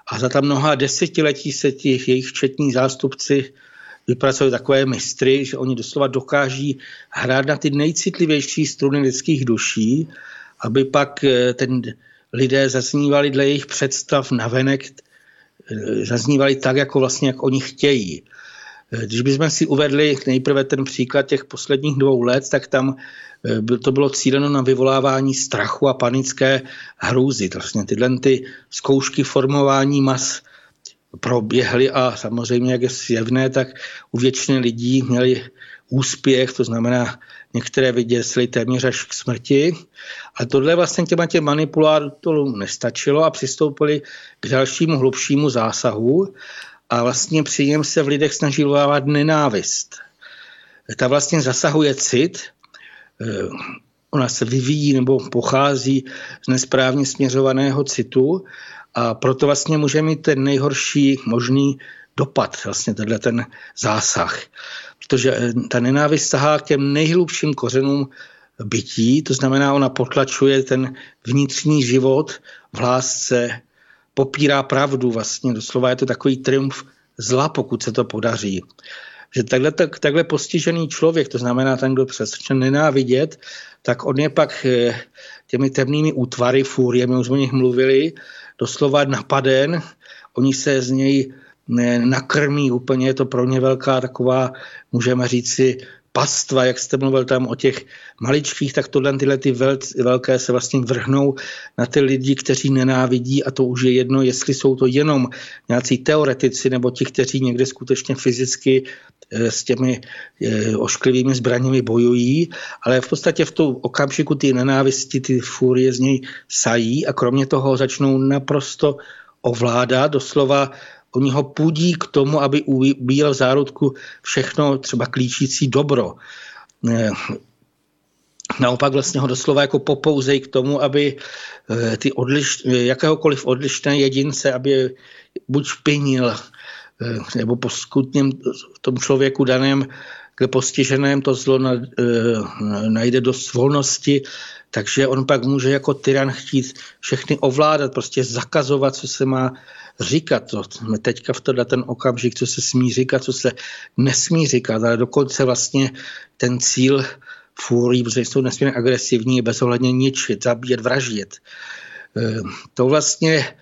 A za tam mnoha desetiletí se ti jejich četní zástupci vypracují takové mistry, že oni doslova dokáží hrát na ty nejcitlivější struny lidských duší, aby pak eh, ten lidé zaznívali dle jejich představ navenek, eh, zaznívali tak, jako vlastně, jak oni chtějí. Když bychom si uvedli nejprve ten příklad těch posledních dvou let, tak tam eh, to bylo cíleno na vyvolávání strachu a panické hrůzy. Vlastně tyhle ty zkoušky formování mas proběhly a samozřejmě, jak je zjevné, tak u většiny lidí měli úspěch, to znamená, některé vyděsili téměř až k smrti. A tohle vlastně těma těm manipulátorům nestačilo a přistoupili k dalšímu hlubšímu zásahu a vlastně při něm se v lidech snaží vyvolávat nenávist. Ta vlastně zasahuje cit, eh, ona se vyvíjí nebo pochází z nesprávně směřovaného citu a proto vlastně může mít ten nejhorší možný dopad, vlastně tenhle ten zásah. Protože eh, ta nenávist sahá k těm nejhlubším kořenům bytí, to znamená, ona potlačuje ten vnitřní život v lásce, popírá pravdu vlastně. Doslova je to takový triumf zla, pokud se to podaří. Že takhle, tak, takhle postižený člověk, to znamená ten, kdo přesně nenávidět, tak on je pak eh, těmi temnými útvary, fúrie, my už o nich mluvili, doslova napaden, oni se z něj nakrmí, úplně je to pro ně velká taková, můžeme říct si, pastva, jak jste mluvil tam o těch maličkých, tak tohle tyhle ty velké se vlastně vrhnou na ty lidi, kteří nenávidí a to už je jedno, jestli jsou to jenom nějací teoretici nebo ti, kteří někde skutečně fyzicky eh, s těmi eh, ošklivými zbraněmi bojují, ale v podstatě v tom okamžiku ty nenávisti, ty fúrie z něj sají a kromě toho začnou naprosto ovládat, doslova Oni ho půdí k tomu, aby ubíjel v zárodku všechno třeba klíčící dobro. Eh, naopak vlastně ho doslova jako popouzej k tomu, aby eh, ty odliš, jakéhokoliv odlišné jedince, aby buď špinil, eh, nebo po skutním tom člověku daném kde postiženém to zlo na, najde dost volnosti, takže on pak může jako tyran chtít všechny ovládat, prostě zakazovat, co se má říkat. To jsme teďka v tohle ten okamžik, co se smí říkat, co se nesmí říkat, ale dokonce vlastně ten cíl fúrí, protože jsou nesmírně agresivní, bezohledně ničit, zabíjet, vraždit. E, to vlastně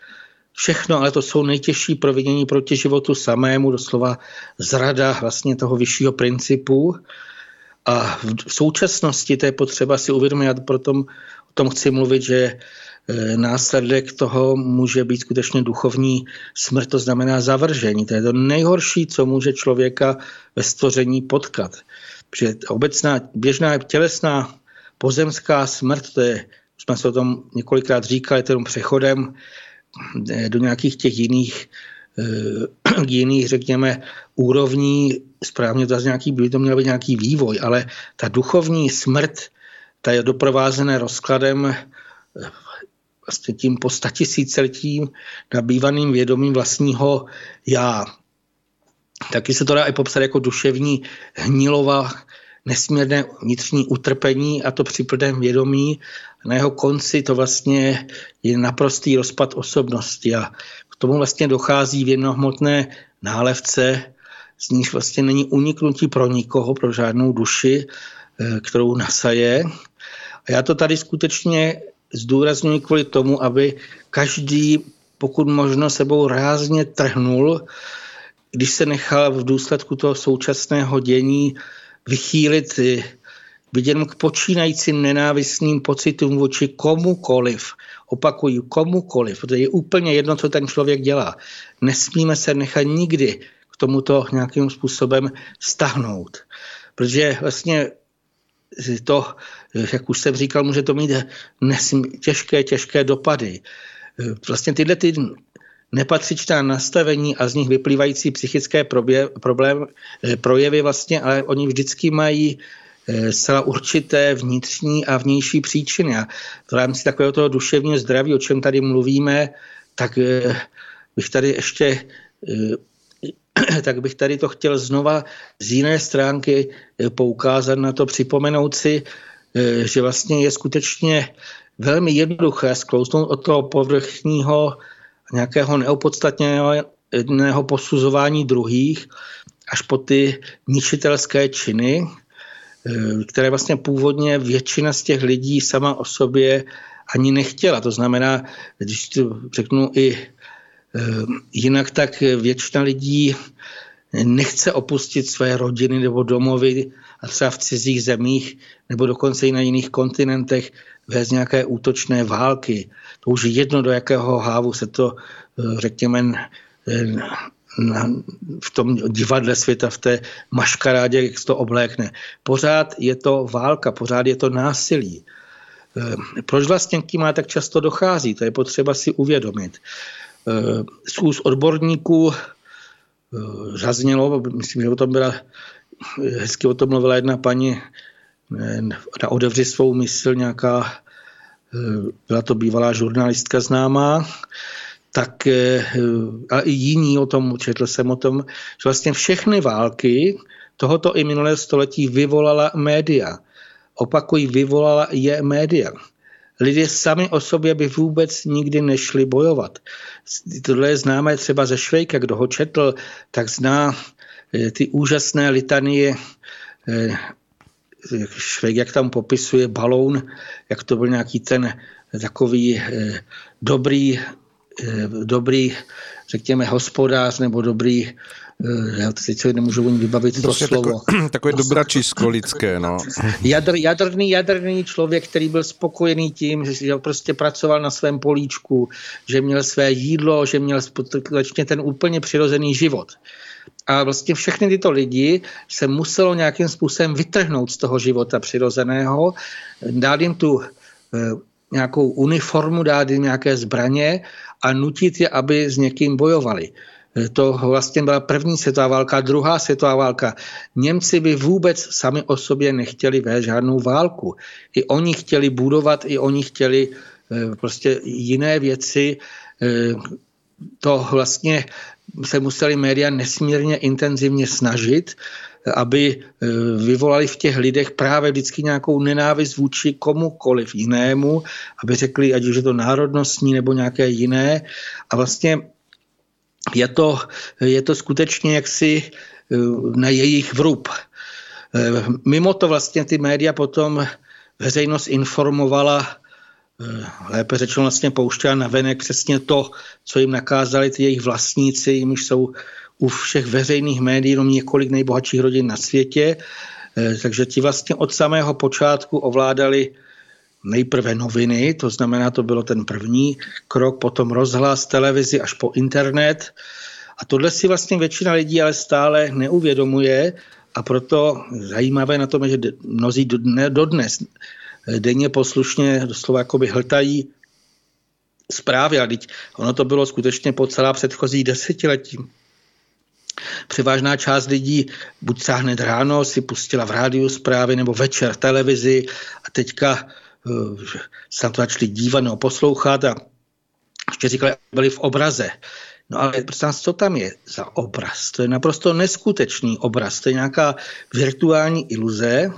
všechno, ale to jsou nejtěžší provinění proti životu samému, doslova zrada vlastně toho vyššího principu. A v současnosti to je potřeba si uvědomit, já proto o tom chci mluvit, že následek toho může být skutečně duchovní smrt, to znamená zavržení. To je to nejhorší, co může člověka ve stvoření potkat. Protože obecná, běžná tělesná pozemská smrt, to je, jsme se o tom několikrát říkali, tím přechodem Eh, do nějakých těch jiných, eh, jiných řekněme, úrovní, správně to nějaký, by to měl být nějaký vývoj, ale ta duchovní smrt, ta je doprovázená rozkladem eh, vlastně tím po statisíciletím nabývaným vědomím vlastního já. Taky se to dá i popsat jako duševní hnilova, nesmírné vnitřní utrpení a to při plném vědomí na jeho konci to vlastně je naprostý rozpad osobnosti a k tomu vlastně dochází v jednohmotné nálevce, z níž vlastně není uniknutí pro nikoho, pro žádnou duši, eh, kterou nasaje. A já to tady skutečně zdůraznuju kvůli tomu, aby každý pokud možno sebou rázně trhnul, když se nechal v důsledku toho současného dění vychýlit viděn k počínajícím nenávistným pocitům vůči komukoliv. Opakuju, komukoliv, protože je úplně jedno, co ten člověk dělá. Nesmíme se nechat nikdy k tomuto nějakým způsobem stahnout. Protože vlastně to, jak už jsem říkal, může to mít nesmí, těžké, těžké dopady. Vlastně tyhle ty nepatřičná nastavení a z nich vyplývající psychické problém, projevy vlastně, ale oni vždycky mají Eh, zcela určité vnitřní a vnější příčiny. A v rámci takového toho duševního zdraví, o čem tady mluvíme, tak eh, bych tady ještě eh, tak bych tady to chtěl znova z jiné stránky poukázat na to, připomenout si, že vlastně je skutečně velmi jednoduché sklouznout od toho povrchního nějakého neopodstatněného posuzování druhých až po ty ničitelské činy, Eh, které vlastně původně většina z těch lidí sama o sobě ani nechtěla. To znamená, když to řeknu i eh, jinak, tak většina lidí nechce opustit své rodiny nebo domovy a třeba v cizích zemích nebo dokonce i na jiných kontinentech vést nějaké útočné války. To už je jedno, do jakého hávu se to, eh, řekněme, na, v tom divadle světa, v té maškarádě, jak se to oblékne. Pořád je to válka, pořád je to násilí. Eh, proč vlastně k tím má tak často dochází? To je potřeba si uvědomit. Eh, z úst odborníků eh, zaznělo, myslím, že o tom byla, hezky o tom mluvila jedna paní, na odevři svou mysl nějaká, byla to bývalá žurnalistka známá, tak eh, a i jiní o tom, četl jsem o tom, že vlastně všechny války tohoto i minulého století vyvolala média. Opakují, vyvolala je média. Lidé sami o sobě by vůbec nikdy nešli bojovat. Tohle je známé třeba ze Švejka, kdo ho četl, tak zná eh, ty úžasné litanie eh, Švejk, jak tam popisuje balón, jak to byl nějaký ten takový dobrý Eh, dobrý, řekněme, hospodář nebo dobrý eh, já teď se nemůžu ani vybavit prostě to slovo. Takové, takové dobračisko lidské, no. Jadr, jadrný, jadrný člověk, který byl spokojený tím, že prostě pracoval na svém políčku, že měl své jídlo, že měl skutečně ten úplně přirozený život. A vlastně všechny tyto lidi se muselo nějakým způsobem vytrhnout z toho života přirozeného, dát jim tu eh, nějakou uniformu, dát jim nějaké zbraně a nutit je, aby s někým bojovali. To vlastně byla první světová válka, druhá světová válka. Němci by vůbec sami o sobě nechtěli vést žádnou válku. I oni chtěli budovat, i oni chtěli eh, prostě jiné věci. Eh, to vlastně se museli média nesmírně intenzivně snažit, aby eh, vyvolali v těch lidech právě vždycky nějakou nenávist vůči komukoliv jinému, aby řekli, ať už je to národnostní nebo nějaké jiné. A vlastně je to, je to skutečně jaksi eh, na jejich vrub. Mimo to vlastně ty média potom veřejnost informovala lépe řečeno vlastně pouštěla na venek přesně to, co jim nakázali ty jejich vlastníci, jimž jsou u všech veřejných médií jenom několik nejbohatších rodin na světě. Eh, takže ti vlastně od samého počátku ovládali nejprve noviny, to znamená, to bylo ten první krok, potom rozhlas, televizi až po internet. A tohle si vlastně většina lidí ale stále neuvědomuje a proto zajímavé na tom je, že mnozí dodnes denně poslušně doslova jakoby hltají zprávy. A teď ono to bylo skutečně po celá předchozí desetiletí. Převážná část lidí buď se hned ráno si pustila v rádiu zprávy nebo večer v televizi a teďka uh, se na to začali dívat nebo poslouchat a ještě říkali, byli v obraze. No ale prostě co tam je za obraz? To je naprosto neskutečný obraz. To je nějaká virtuální iluze,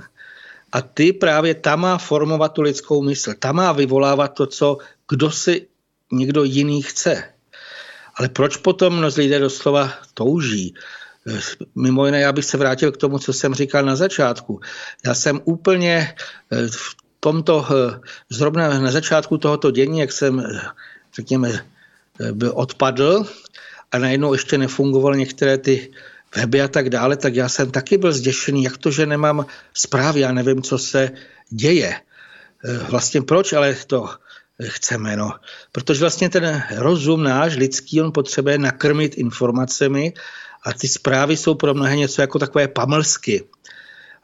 a ty právě tam má formovat tu lidskou mysl. Tam má vyvolávat to, co kdo si někdo jiný chce. Ale proč potom mnozí lidé doslova touží? Mimo jiné, já bych se vrátil k tomu, co jsem říkal na začátku. Já jsem úplně eh, v tomto, eh, zrovna na začátku tohoto dění, jak jsem, eh, řekněme, byl odpadl a najednou ještě nefungovaly některé ty weby a tak dále, tak já jsem taky byl zděšený, jak to, že nemám zprávy, já nevím, co se děje. Vlastně proč, ale to chceme. No. Protože vlastně ten rozum náš, lidský, on potřebuje nakrmit informacemi a ty zprávy jsou pro mnohé něco jako takové pamlsky.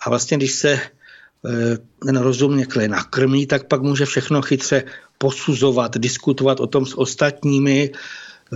A vlastně, když se eh, ten rozum někde nakrmí, tak pak může všechno chytře posuzovat, diskutovat o tom s ostatními,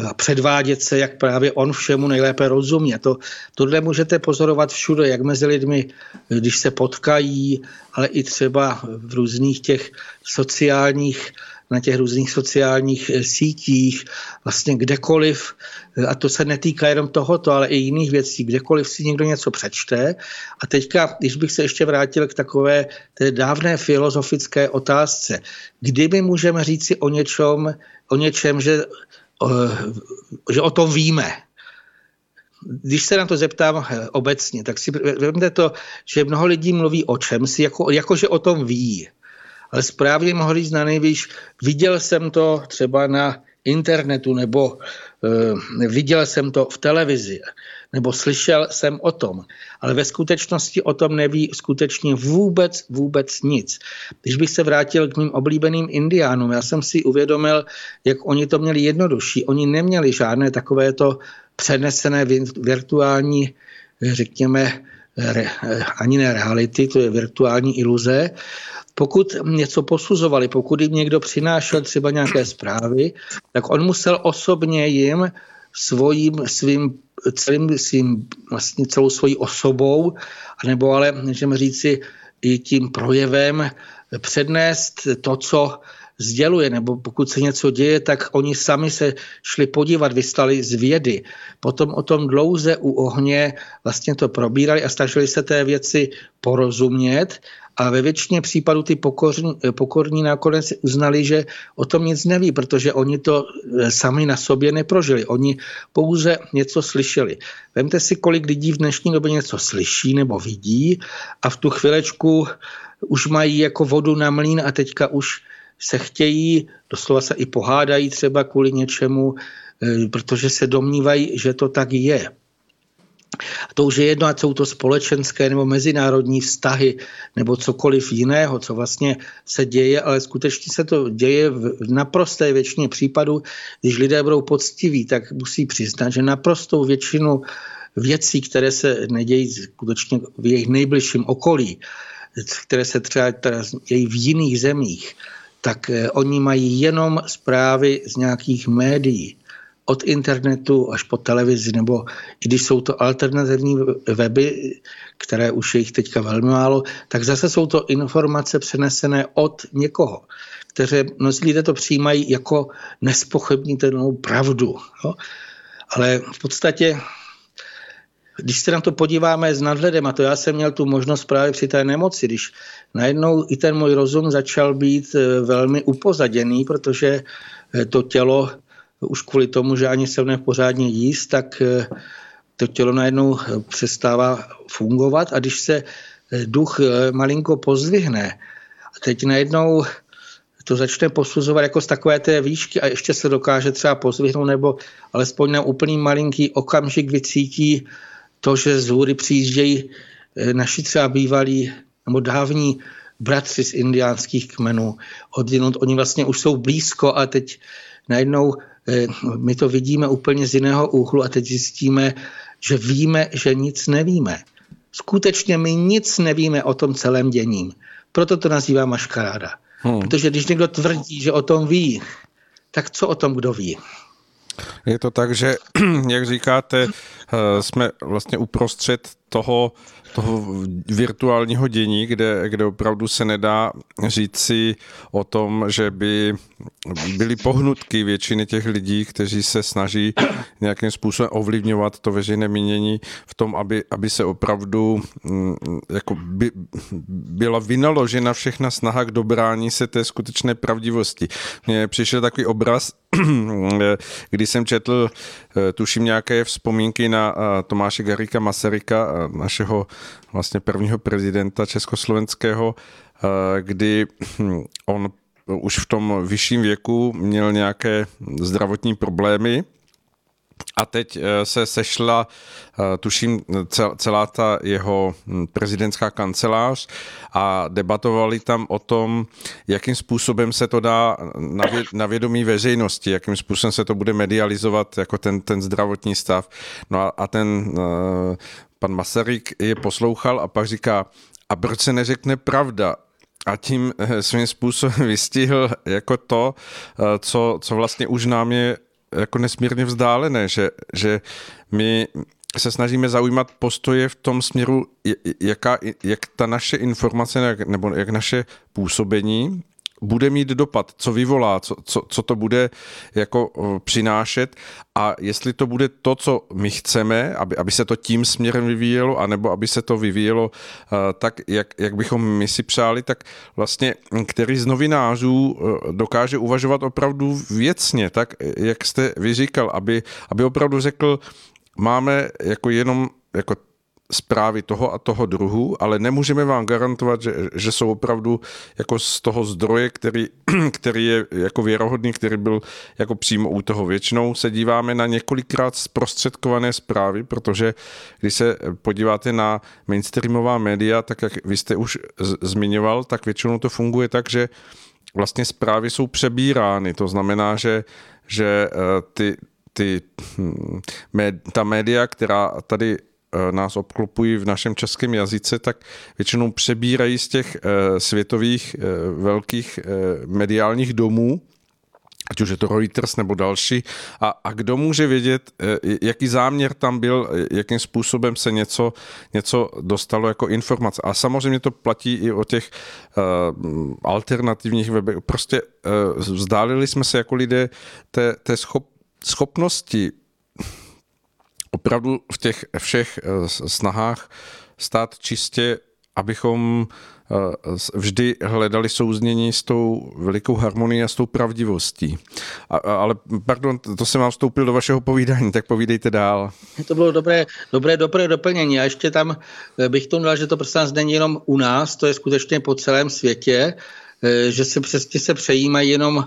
a předvádět se, jak právě on všemu nejlépe rozumí. A to, tohle můžete pozorovat všude, jak mezi lidmi, když se potkají, ale i třeba v různých těch sociálních na těch různých sociálních eh, sítích, vlastně kdekoliv, eh, a to se netýká jenom tohoto, ale i jiných věcí, kdekoliv si někdo něco přečte. A teďka, když bych se ještě vrátil k takové té dávné filozofické otázce, kdyby můžeme říci o něčem, o něčem že, že o tom víme, když se na to zeptám obecně, tak si vezměte to, že mnoho lidí mluví o čem si, jako, jako že o tom ví. Ale správně mohl říct na nejvíc, viděl jsem to třeba na internetu nebo uh, viděl jsem to v televizi nebo slyšel jsem o tom, ale ve skutečnosti o tom neví skutečně vůbec, vůbec nic. Když bych se vrátil k mým oblíbeným indiánům, já jsem si uvědomil, jak oni to měli jednodušší. Oni neměli žádné takovéto přenesené virtuální, řekněme, re, ani ne reality, to je virtuální iluze, pokud něco posuzovali, pokud jim někdo přinášel třeba nějaké zprávy, tak on musel osobně jim svojím, svým, celým, svým, vlastně celou svojí osobou, nebo ale, můžeme říci, i tím projevem přednést to, co sděluje, nebo pokud se něco děje, tak oni sami se šli podívat, vystali z vědy. Potom o tom dlouze u ohně vlastně to probírali a snažili se té věci porozumět a ve většině případů ty pokorní, pokorní nakonec uznali, že o tom nic neví, protože oni to eh, sami na sobě neprožili. Oni pouze něco slyšeli. Vemte si, kolik lidí v dnešní době něco slyší nebo vidí a v tu chvilečku už mají jako vodu na mlín a teďka už se chtějí, doslova se i pohádají třeba kvůli něčemu, eh, protože se domnívají, že to tak je. A to už je jedno, ať jsou to společenské nebo mezinárodní vztahy nebo cokoliv jiného, co vlastně se děje, ale skutečně se to děje v naprosté většině případů. Když lidé budou poctiví, tak musí přiznat, že naprostou většinu věcí, které se nedějí skutečně v jejich nejbližším okolí, které se třeba dějí v jiných zemích, tak eh, oni mají jenom zprávy z nějakých médií od internetu až po televizi, nebo i když jsou to alternativní weby, které už je jich teďka velmi málo, tak zase jsou to informace přenesené od někoho, které mnozí lidé to přijímají jako nespochybnitelnou pravdu. Jo? Ale v podstatě když se na to podíváme s nadhledem, a to já jsem měl tu možnost právě při té nemoci, když najednou i ten můj rozum začal být eh, velmi upozaděný, protože eh, to tělo už kvůli tomu, že ani se pořádně jíst, tak eh, to tělo najednou přestává fungovat. A když se duch malinko pozdvihne, a teď najednou to začne posuzovat jako z takové té výšky a ještě se dokáže třeba pozvihnout nebo alespoň na úplný malinký okamžik vycítí to, že z hůry přijíždějí eh, naši třeba bývalí nebo dávní bratři z indiánských kmenů. Odinut, oni vlastně už jsou blízko a teď najednou eh, my to vidíme úplně z jiného úhlu a teď zjistíme, že víme, že nic nevíme. Skutečně my nic nevíme o tom celém děním. Proto to nazývá maškaráda. Hmm. Protože když někdo tvrdí, že o tom ví, tak co o tom kdo ví? Je to tak, že, jak říkáte, jsme vlastně uprostřed toho toho virtuálního dění, kde, kde opravdu se nedá říct si o tom, že by byly pohnutky většiny těch lidí, kteří se snaží nějakým způsobem ovlivňovat to veřejné mínění v tom, aby, aby se opravdu mm, jako by, byla vynaložena všechna snaha k dobrání se té skutečné pravdivosti. Mně přišel takový obraz, kdy jsem četl, eh, tuším nějaké vzpomínky na eh, Tomáše Garika Masaryka, našeho vlastně prvního prezidenta československého, kdy hm, on už v tom vyšším věku měl nějaké zdravotní problémy a teď eh, se sešla, eh, tuším, celá ta jeho hm, prezidentská kancelář a debatovali tam o tom, jakým způsobem se to dá na vědomí veřejnosti, jakým způsobem se to bude medializovat jako ten, ten zdravotní stav. No a, a ten eh, pan Masaryk je poslouchal a pak říká, a proč se neřekne pravda? a tím svým způsobem vystihl jako to, co, co vlastně už nám je jako nesmírně vzdálené, že, že my se snažíme zaujímat postoje v tom směru, jaká, jak ta naše informace nebo jak naše působení bude mít dopad, co vyvolá, co, co, co to bude jako přinášet a jestli to bude to, co my chceme, aby, aby se to tím směrem vyvíjelo, anebo aby se to vyvíjelo uh, tak, jak, jak bychom my si přáli, tak vlastně který z novinářů uh, dokáže uvažovat opravdu věcně, tak jak jste vy říkal, aby, aby opravdu řekl, máme jako jenom jako zprávy toho a toho druhu, ale nemůžeme vám garantovat, že, že jsou opravdu jako z toho zdroje, který, který je jako věrohodný, který byl jako přímo u toho. Většinou se díváme na několikrát zprostředkované zprávy, protože když se podíváte na mainstreamová média, tak jak vy jste už zmiňoval, tak většinou to funguje tak, že vlastně zprávy jsou přebírány. To znamená, že, že eh, ty, ty, hm, ta média, která tady nás obklopují v našem českém jazyce, tak většinou přebírají z těch eh, světových eh, velkých mediálních domů, ať už je to Reuters nebo další, a, a kdo může vědět, jaký záměr tam byl, jakým způsobem se něco, něco dostalo jako informace. A samozřejmě to platí i o těch alternativních webech. Prostě vzdálili jsme se jako lidé té, té schop, schopnosti opravdu v těch všech eh, snahách stát čistě, abychom eh, vždy hledali souznění s tou velikou harmonií a s tou pravdivostí. A, ale, pardon, to jsem vám vstoupil do vašeho povídání, tak povídejte dál. To bylo dobré, dobré, dobré doplnění. A ještě tam eh, bych to dal, že to prostě není jenom u nás, to je skutečně po celém světě, že se přesně se přejímají jenom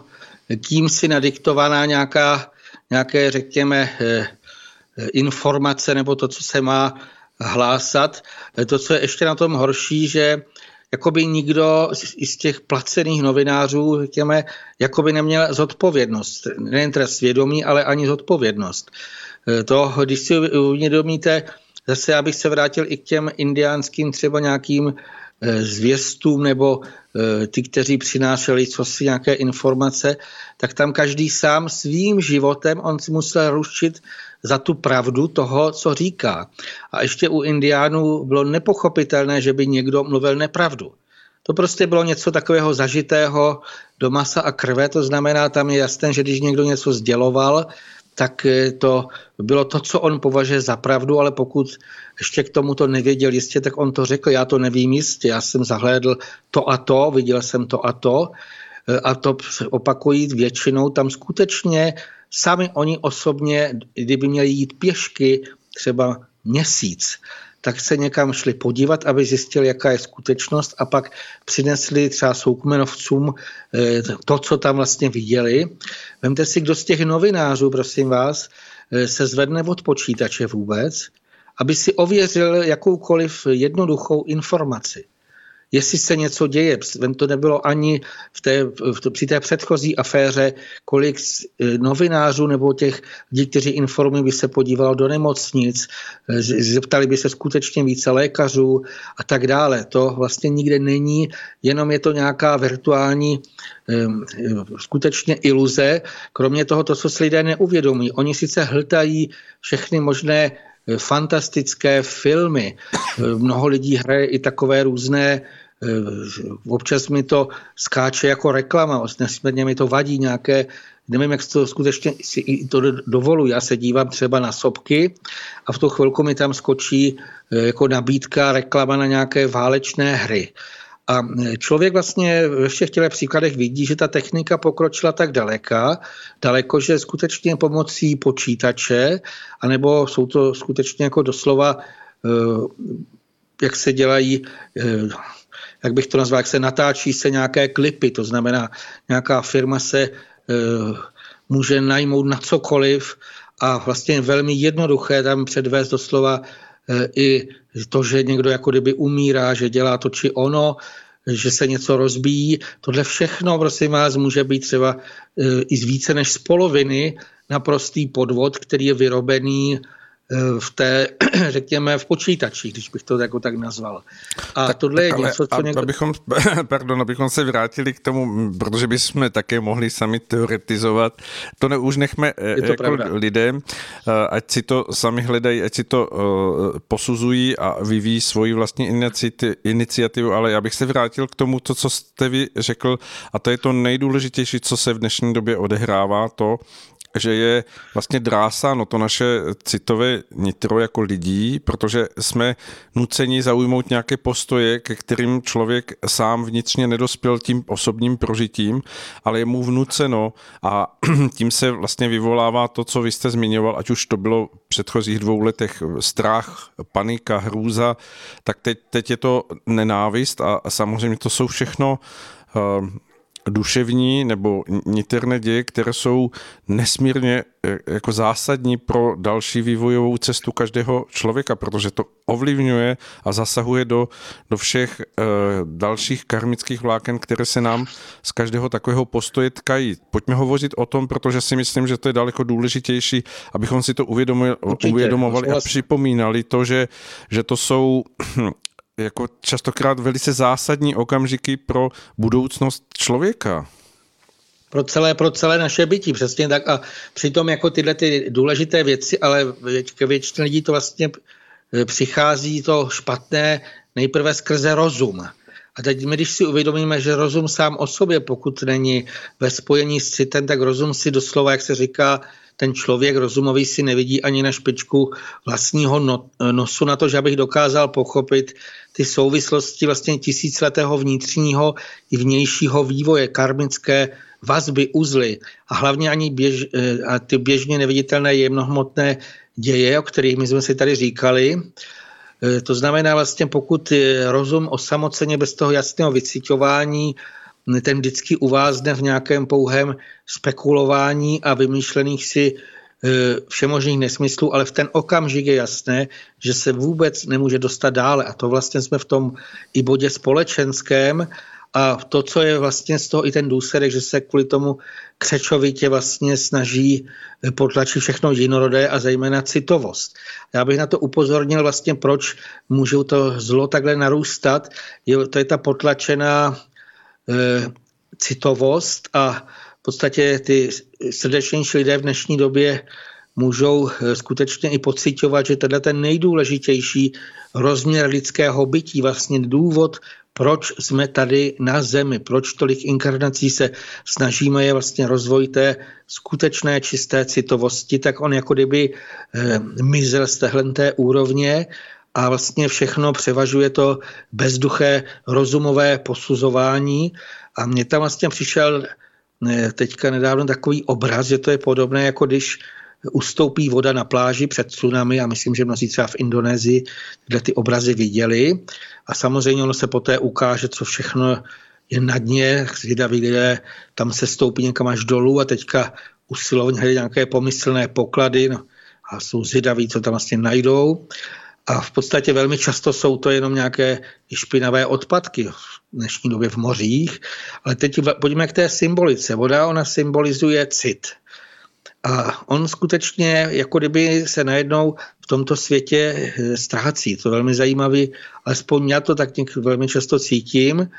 tím si nadiktovaná nějaká, nějaké, řekněme, informace nebo to, co se má hlásat. To, co je ještě na tom horší, že jakoby nikdo z těch placených novinářů, řekněme, jakoby neměl zodpovědnost. Nejen teda svědomí, ale ani zodpovědnost. To, když si uvědomíte, zase abych se vrátil i k těm indiánským třeba nějakým eh, zvěstům nebo eh, ty, kteří přinášeli co si nějaké informace, tak tam každý sám svým životem on si musel rušit za tu pravdu toho, co říká. A ještě u indiánů bylo nepochopitelné, že by někdo mluvil nepravdu. To prostě bylo něco takového zažitého do masa a krve, to znamená, tam je jasné, že když někdo něco sděloval, tak to bylo to, co on považuje za pravdu, ale pokud ještě k tomu to nevěděl jistě, tak on to řekl, já to nevím jistě, já jsem zahlédl to a to, viděl jsem to a to, a to opakují většinou tam skutečně sami oni osobně, kdyby měli jít pěšky třeba měsíc, tak se někam šli podívat, aby zjistili, jaká je skutečnost a pak přinesli třeba soukmenovcům eh, to, co tam vlastně viděli. Vemte si, kdo z těch novinářů, prosím vás, eh, se zvedne od počítače vůbec, aby si ověřil jakoukoliv jednoduchou informaci jestli se něco děje. To nebylo ani v té, v, při té předchozí aféře, kolik e, novinářů nebo těch lidí, kteří informují, by se podívalo do nemocnic, e, zeptali by se skutečně více lékařů a tak dále. To vlastně nikde není, jenom je to nějaká virtuální e, skutečně iluze. Kromě toho, to, co si lidé neuvědomí. Oni sice hltají všechny možné fantastické filmy. Mnoho lidí hraje i takové různé občas mi to skáče jako reklama, nesmírně mi to vadí nějaké, nevím, jak to skutečně si to dovoluji. Já se dívám třeba na sopky a v tu chvilku mi tam skočí eh, jako nabídka, reklama na nějaké válečné hry. A eh, člověk vlastně ve všech těch příkladech vidí, že ta technika pokročila tak daleka, daleko, že skutečně pomocí počítače, anebo jsou to skutečně jako doslova, jak se dělají jak bych to nazval, jak se natáčí se nějaké klipy, to znamená, nějaká firma se e, může najmout na cokoliv a vlastně velmi jednoduché tam předvést doslova e, i to, že někdo jako kdyby umírá, že dělá to či ono, že se něco rozbíjí. Tohle všechno, prosím vás, může být třeba e, i z více než z poloviny naprostý podvod, který je vyrobený v té, řekněme, v počítači, když bych to jako tak nazval. A tak, tohle je ale, něco, co někdo... Abychom, pardon, abychom se vrátili k tomu, protože bychom také mohli sami teoretizovat, to ne, už nechme to jako pravda. lidem, eh, ať si to sami hledají, ať si to posuzují a vyvíjí svoji vlastní iniciativu, ale já bych se vrátil k tomu, to, co jste vy řekl, a to je to nejdůležitější, co se v dnešní době odehrává, to, že je vlastně drásáno to naše citové nitro jako lidí, protože jsme nuceni zaujmout nějaké postoje, ke kterým člověk sám vnitřně nedospěl tím osobním prožitím, ale je mu vnuceno a tím se vlastně vyvolává to, co vy jste zmiňoval, ať už to bylo v předchozích dvou letech strach, panika, hrůza, tak teď, teď je to nenávist a, a samozřejmě to jsou všechno uh, duševní nebo niterné děje, které jsou nesmírně e, jako zásadní pro další vývojovou cestu každého člověka, protože to ovlivňuje a zasahuje do, do všech e, dalších karmických vláken, které se nám z každého takového postoje tkají. Pojďme hovořit o tom, protože si myslím, že to je daleko důležitější, abychom si to uvědomili, uvědomovali a připomínali to, že, že to jsou jako častokrát velice zásadní okamžiky pro budoucnost člověka. Pro celé, pro celé naše bytí, přesně tak. A přitom jako tyhle ty důležité věci, ale ke většině lidí to vlastně e, přichází to špatné nejprve skrze rozum. A teď my, když si uvědomíme, že rozum sám o sobě, pokud není ve spojení s citem, tak rozum si doslova, jak se říká, ten člověk rozumový si nevidí ani na špičku vlastního no, nosu na to, že abych dokázal pochopit ty souvislosti vlastně tisíciletého vnitřního i vnějšího vývoje, karmické vazby, uzly a hlavně ani běž, eh, a ty běžně neviditelné jemnohmotné děje, o kterých my jsme si tady říkali. Eh, to znamená vlastně, pokud rozum osamoceně bez toho jasného vycitování ten vždycky uvázne v nějakém pouhém spekulování a vymýšlených si e, všemožných nesmyslů, ale v ten okamžik je jasné, že se vůbec nemůže dostat dále. A to vlastně jsme v tom i bodě společenském a to, co je vlastně z toho i ten důsledek, že se kvůli tomu křečovitě vlastně snaží potlačit všechno jinorodé a zejména citovost. Já bych na to upozornil vlastně, proč můžou to zlo takhle narůstat. Je, to je ta potlačená citovost a v podstatě ty srdečnější lidé v dnešní době můžou eh, skutečně i pocitovat, že tenhle ten nejdůležitější rozměr lidského bytí, vlastně důvod, proč jsme tady na zemi, proč tolik inkarnací se snažíme je vlastně rozvoj té skutečné čisté citovosti, tak on jako kdyby eh, mizel z téhle té úrovně a vlastně všechno převažuje to bezduché rozumové posuzování. A mně tam vlastně přišel eh, teďka nedávno takový obraz, že to je podobné, jako když ustoupí voda na pláži před tsunami a myslím, že mnozí třeba v Indonésii kde ty obrazy viděli. A samozřejmě ono se poté ukáže, co všechno je na dně, zvědaví lidé tam se stoupí někam až dolů a teďka usilovně hledají nějaké pomyslné poklady. No, a jsou zvědaví, co tam vlastně najdou. A v podstatě velmi často jsou to jenom nějaké špinavé odpadky v dnešní době v mořích. Ale teď pojďme k té symbolice. Voda, ona symbolizuje cit. A on skutečně, jako kdyby se najednou v tomto světě eh, ztrácí. To je velmi zajímavý, alespoň já to tak velmi často cítím.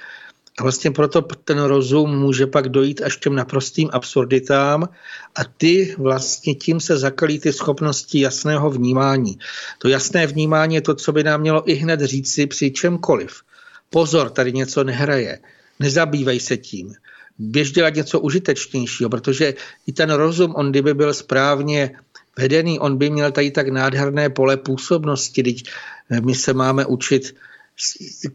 A vlastně proto ten rozum může pak dojít až k těm naprostým absurditám a ty vlastně tím se zakalí ty schopnosti jasného vnímání. To jasné vnímání je to, co by nám mělo i hned říci při čemkoliv. Pozor, tady něco nehraje. Nezabývej se tím běž dělat něco užitečnějšího, protože i ten rozum, on kdyby byl správně vedený, on by měl tady tak nádherné pole působnosti, teď my se máme učit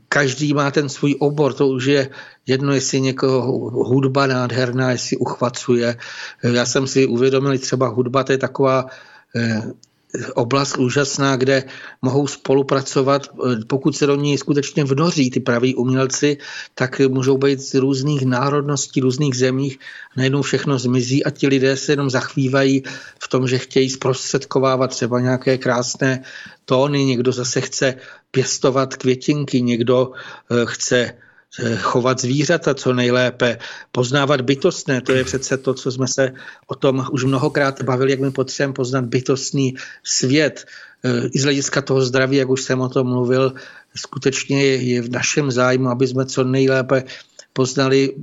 každý má ten svůj obor, to už je jedno, jestli někoho hudba nádherná, jestli uchvacuje. Já jsem si uvědomil, třeba hudba, to je taková eh, oblast úžasná, kde mohou spolupracovat, pokud se do ní skutečně vnoří ty praví umělci, tak můžou být z různých národností, různých zemích, najednou všechno zmizí a ti lidé se jenom zachvívají v tom, že chtějí zprostředkovávat třeba nějaké krásné tóny, někdo zase chce pěstovat květinky, někdo eh, chce chovat zvířata co nejlépe, poznávat bytostné, to je přece to, co jsme se o tom už mnohokrát bavili, jak my potřebujeme poznat bytostný svět. Eh, I z hlediska toho zdraví, jak už jsem o tom mluvil, skutečně je, je v našem zájmu, aby jsme co nejlépe poznali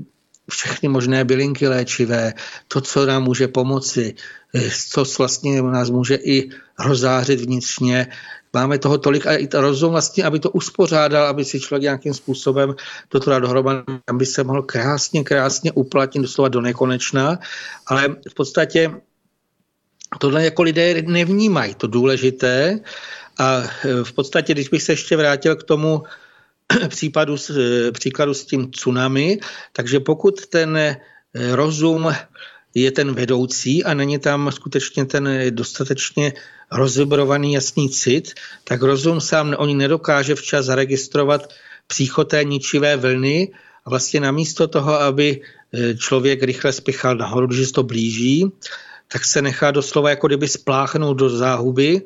všechny možné bylinky léčivé, to, co nám může pomoci, eh, co vlastně nás může i rozářit vnitřně, Máme toho tolik a i to rozum vlastně, aby to uspořádal, aby si člověk nějakým způsobem toto dal dohromady, aby se mohl krásně, krásně uplatnit doslova do nekonečna, ale v podstatě tohle jako lidé nevnímají, to důležité. A e, v podstatě, když bych se ještě vrátil k tomu případu, e, příkladu s tím tsunami, takže pokud ten e, rozum je ten vedoucí a není tam skutečně ten dostatečně rozvibrovaný jasný cit, tak rozum sám oni nedokáže včas zaregistrovat příchod té ničivé vlny a vlastně namísto toho, aby e, člověk rychle spěchal nahoru, když se to blíží, tak se nechá doslova jako kdyby spláchnout do záhuby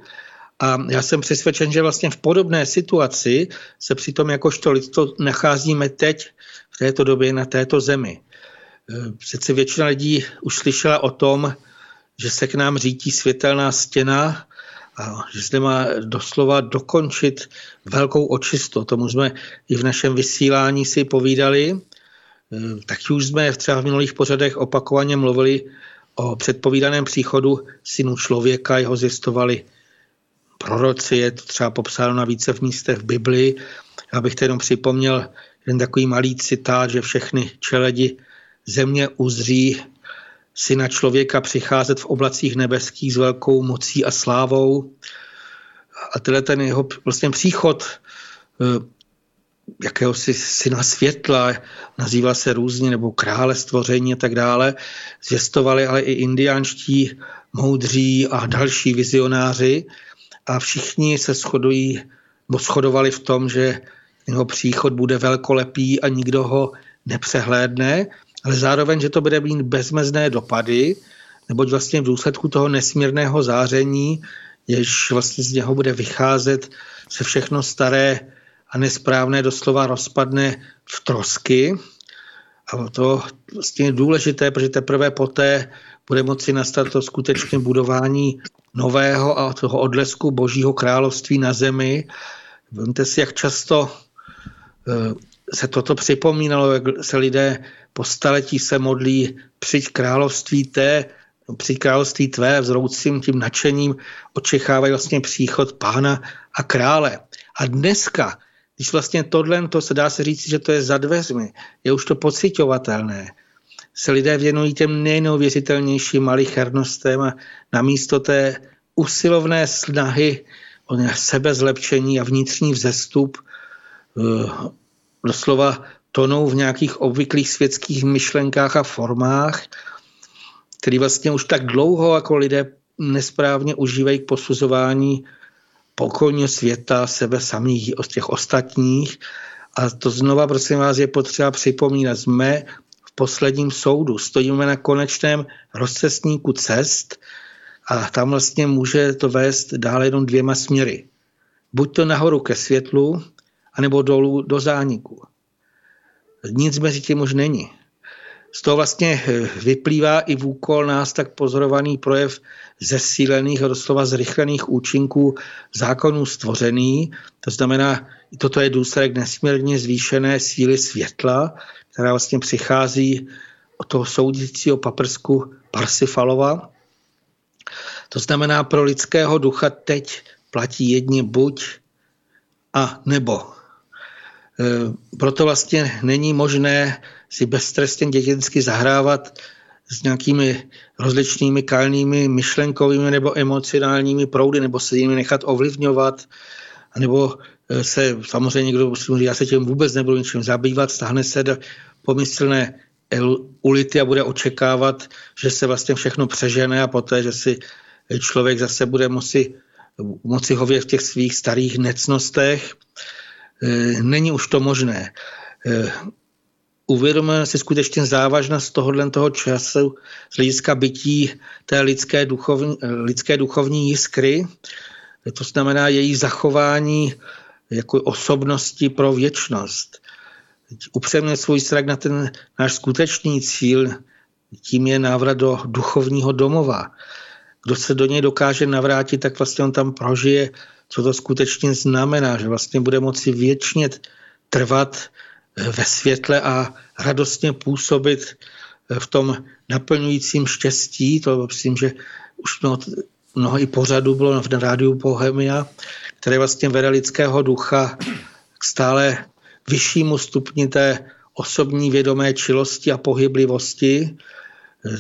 a já jsem přesvědčen, že vlastně v podobné situaci se přitom jakožto lidstvo nacházíme teď v této době na této zemi. E, přece většina lidí už slyšela o tom, že se k nám řítí světelná stěna a že zde má doslova dokončit velkou očistu. Tomu jsme i v našem vysílání si povídali. E, taky už jsme třeba v minulých pořadech opakovaně mluvili o předpovídaném příchodu synu člověka, jeho zjistovali proroci, je to třeba popsáno na více v místech v Biblii. Abych to jenom připomněl jeden takový malý citát, že všechny čeledi země uzří syna člověka přicházet v oblacích nebeských s velkou mocí a slávou. A tenhle ten jeho vlastně příchod eh, jakéhosi syna světla, nazývá se různě, nebo krále stvoření a tak dále, zvěstovali ale i indiánští moudří a další vizionáři a všichni se shodují, nebo shodovali v tom, že jeho příchod bude velkolepý a nikdo ho nepřehlédne ale zároveň, že to bude mít bezmezné dopady, neboť vlastně v důsledku toho nesmírného záření, jež vlastně z něho bude vycházet, se všechno staré a nesprávné doslova rozpadne v trosky. A to vlastně je důležité, protože teprve poté bude moci nastat to skutečné budování nového a toho odlesku božího království na zemi. Vemte si, jak často eh, se toto připomínalo, jak se lidé po staletí se modlí přijď království té při království tvé vzroucím tím nadšením očekávají vlastně příchod pána a krále. A dneska, když vlastně tohle, to se dá se říct, že to je za dveřmi, je už to pocitovatelné, se lidé věnují těm nejneuvěřitelnějším malichernostem a namísto té usilovné snahy o sebezlepšení a vnitřní vzestup eh, doslova tonou v nějakých obvyklých světských myšlenkách a formách, který vlastně už tak dlouho jako lidé nesprávně užívají k posuzování pokojně světa, sebe samých, od těch ostatních. A to znova, prosím vás, je potřeba připomínat. Jsme v posledním soudu, stojíme na konečném rozcestníku cest a tam vlastně může to vést dále jenom dvěma směry. Buď to nahoru ke světlu, anebo dolů do zániku. Nic mezi tím už není. Z toho vlastně eh, vyplývá i v úkol nás tak pozorovaný projev zesílených a doslova zrychlených účinků zákonů stvořený. To znamená, toto je důsledek nesmírně zvýšené síly světla, která vlastně přichází od toho soudícího paprsku Parsifalova. To znamená, pro lidského ducha teď platí jedni buď a nebo. E, proto vlastně není možné si beztrestně dětinsky zahrávat s nějakými rozličnými kalnými myšlenkovými nebo emocionálními proudy, nebo se jimi nechat ovlivňovat, nebo e, se samozřejmě někdo musí já se tím vůbec nebudu ničím zabývat, stáhne se do pomyslné ulity a bude očekávat, že se vlastně všechno přežene a poté, že si člověk zase bude moci, moci hovět v těch svých starých necnostech. E, není už to možné. E, uvědomujeme si skutečně závažnost tohohle toho času z hlediska bytí té lidské duchovní, lidské duchovní jiskry, to znamená její zachování jako osobnosti pro věčnost. Upřemně svůj strach na ten náš skutečný cíl, tím je návrat do duchovního domova. Kdo se do něj dokáže navrátit, tak vlastně on tam prožije, co to skutečně znamená, že vlastně bude moci věčně trvat ve světle a radostně působit v tom naplňujícím štěstí. To myslím, že už mnoho, mnoho i pořadu bylo v rádiu Bohemia, které vlastně vede lidského ducha k stále vyššímu stupni té osobní vědomé čilosti a pohyblivosti.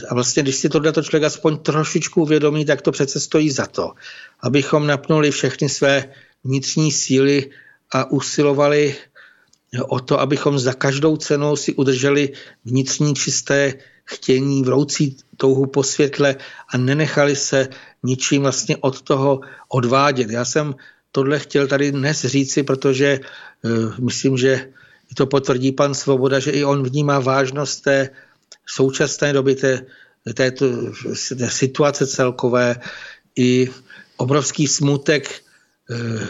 A vlastně, když si tohle člověk aspoň trošičku uvědomí, tak to přece stojí za to, abychom napnuli všechny své vnitřní síly a usilovali o to, abychom za každou cenou si udrželi vnitřní čisté chtění, vroucí touhu po světle a nenechali se ničím vlastně od toho odvádět. Já jsem tohle chtěl tady dnes říci, protože uh, myslím, že to potvrdí pan Svoboda, že i on vnímá vážnost té současné doby, té, této, té situace celkové, i obrovský smutek uh,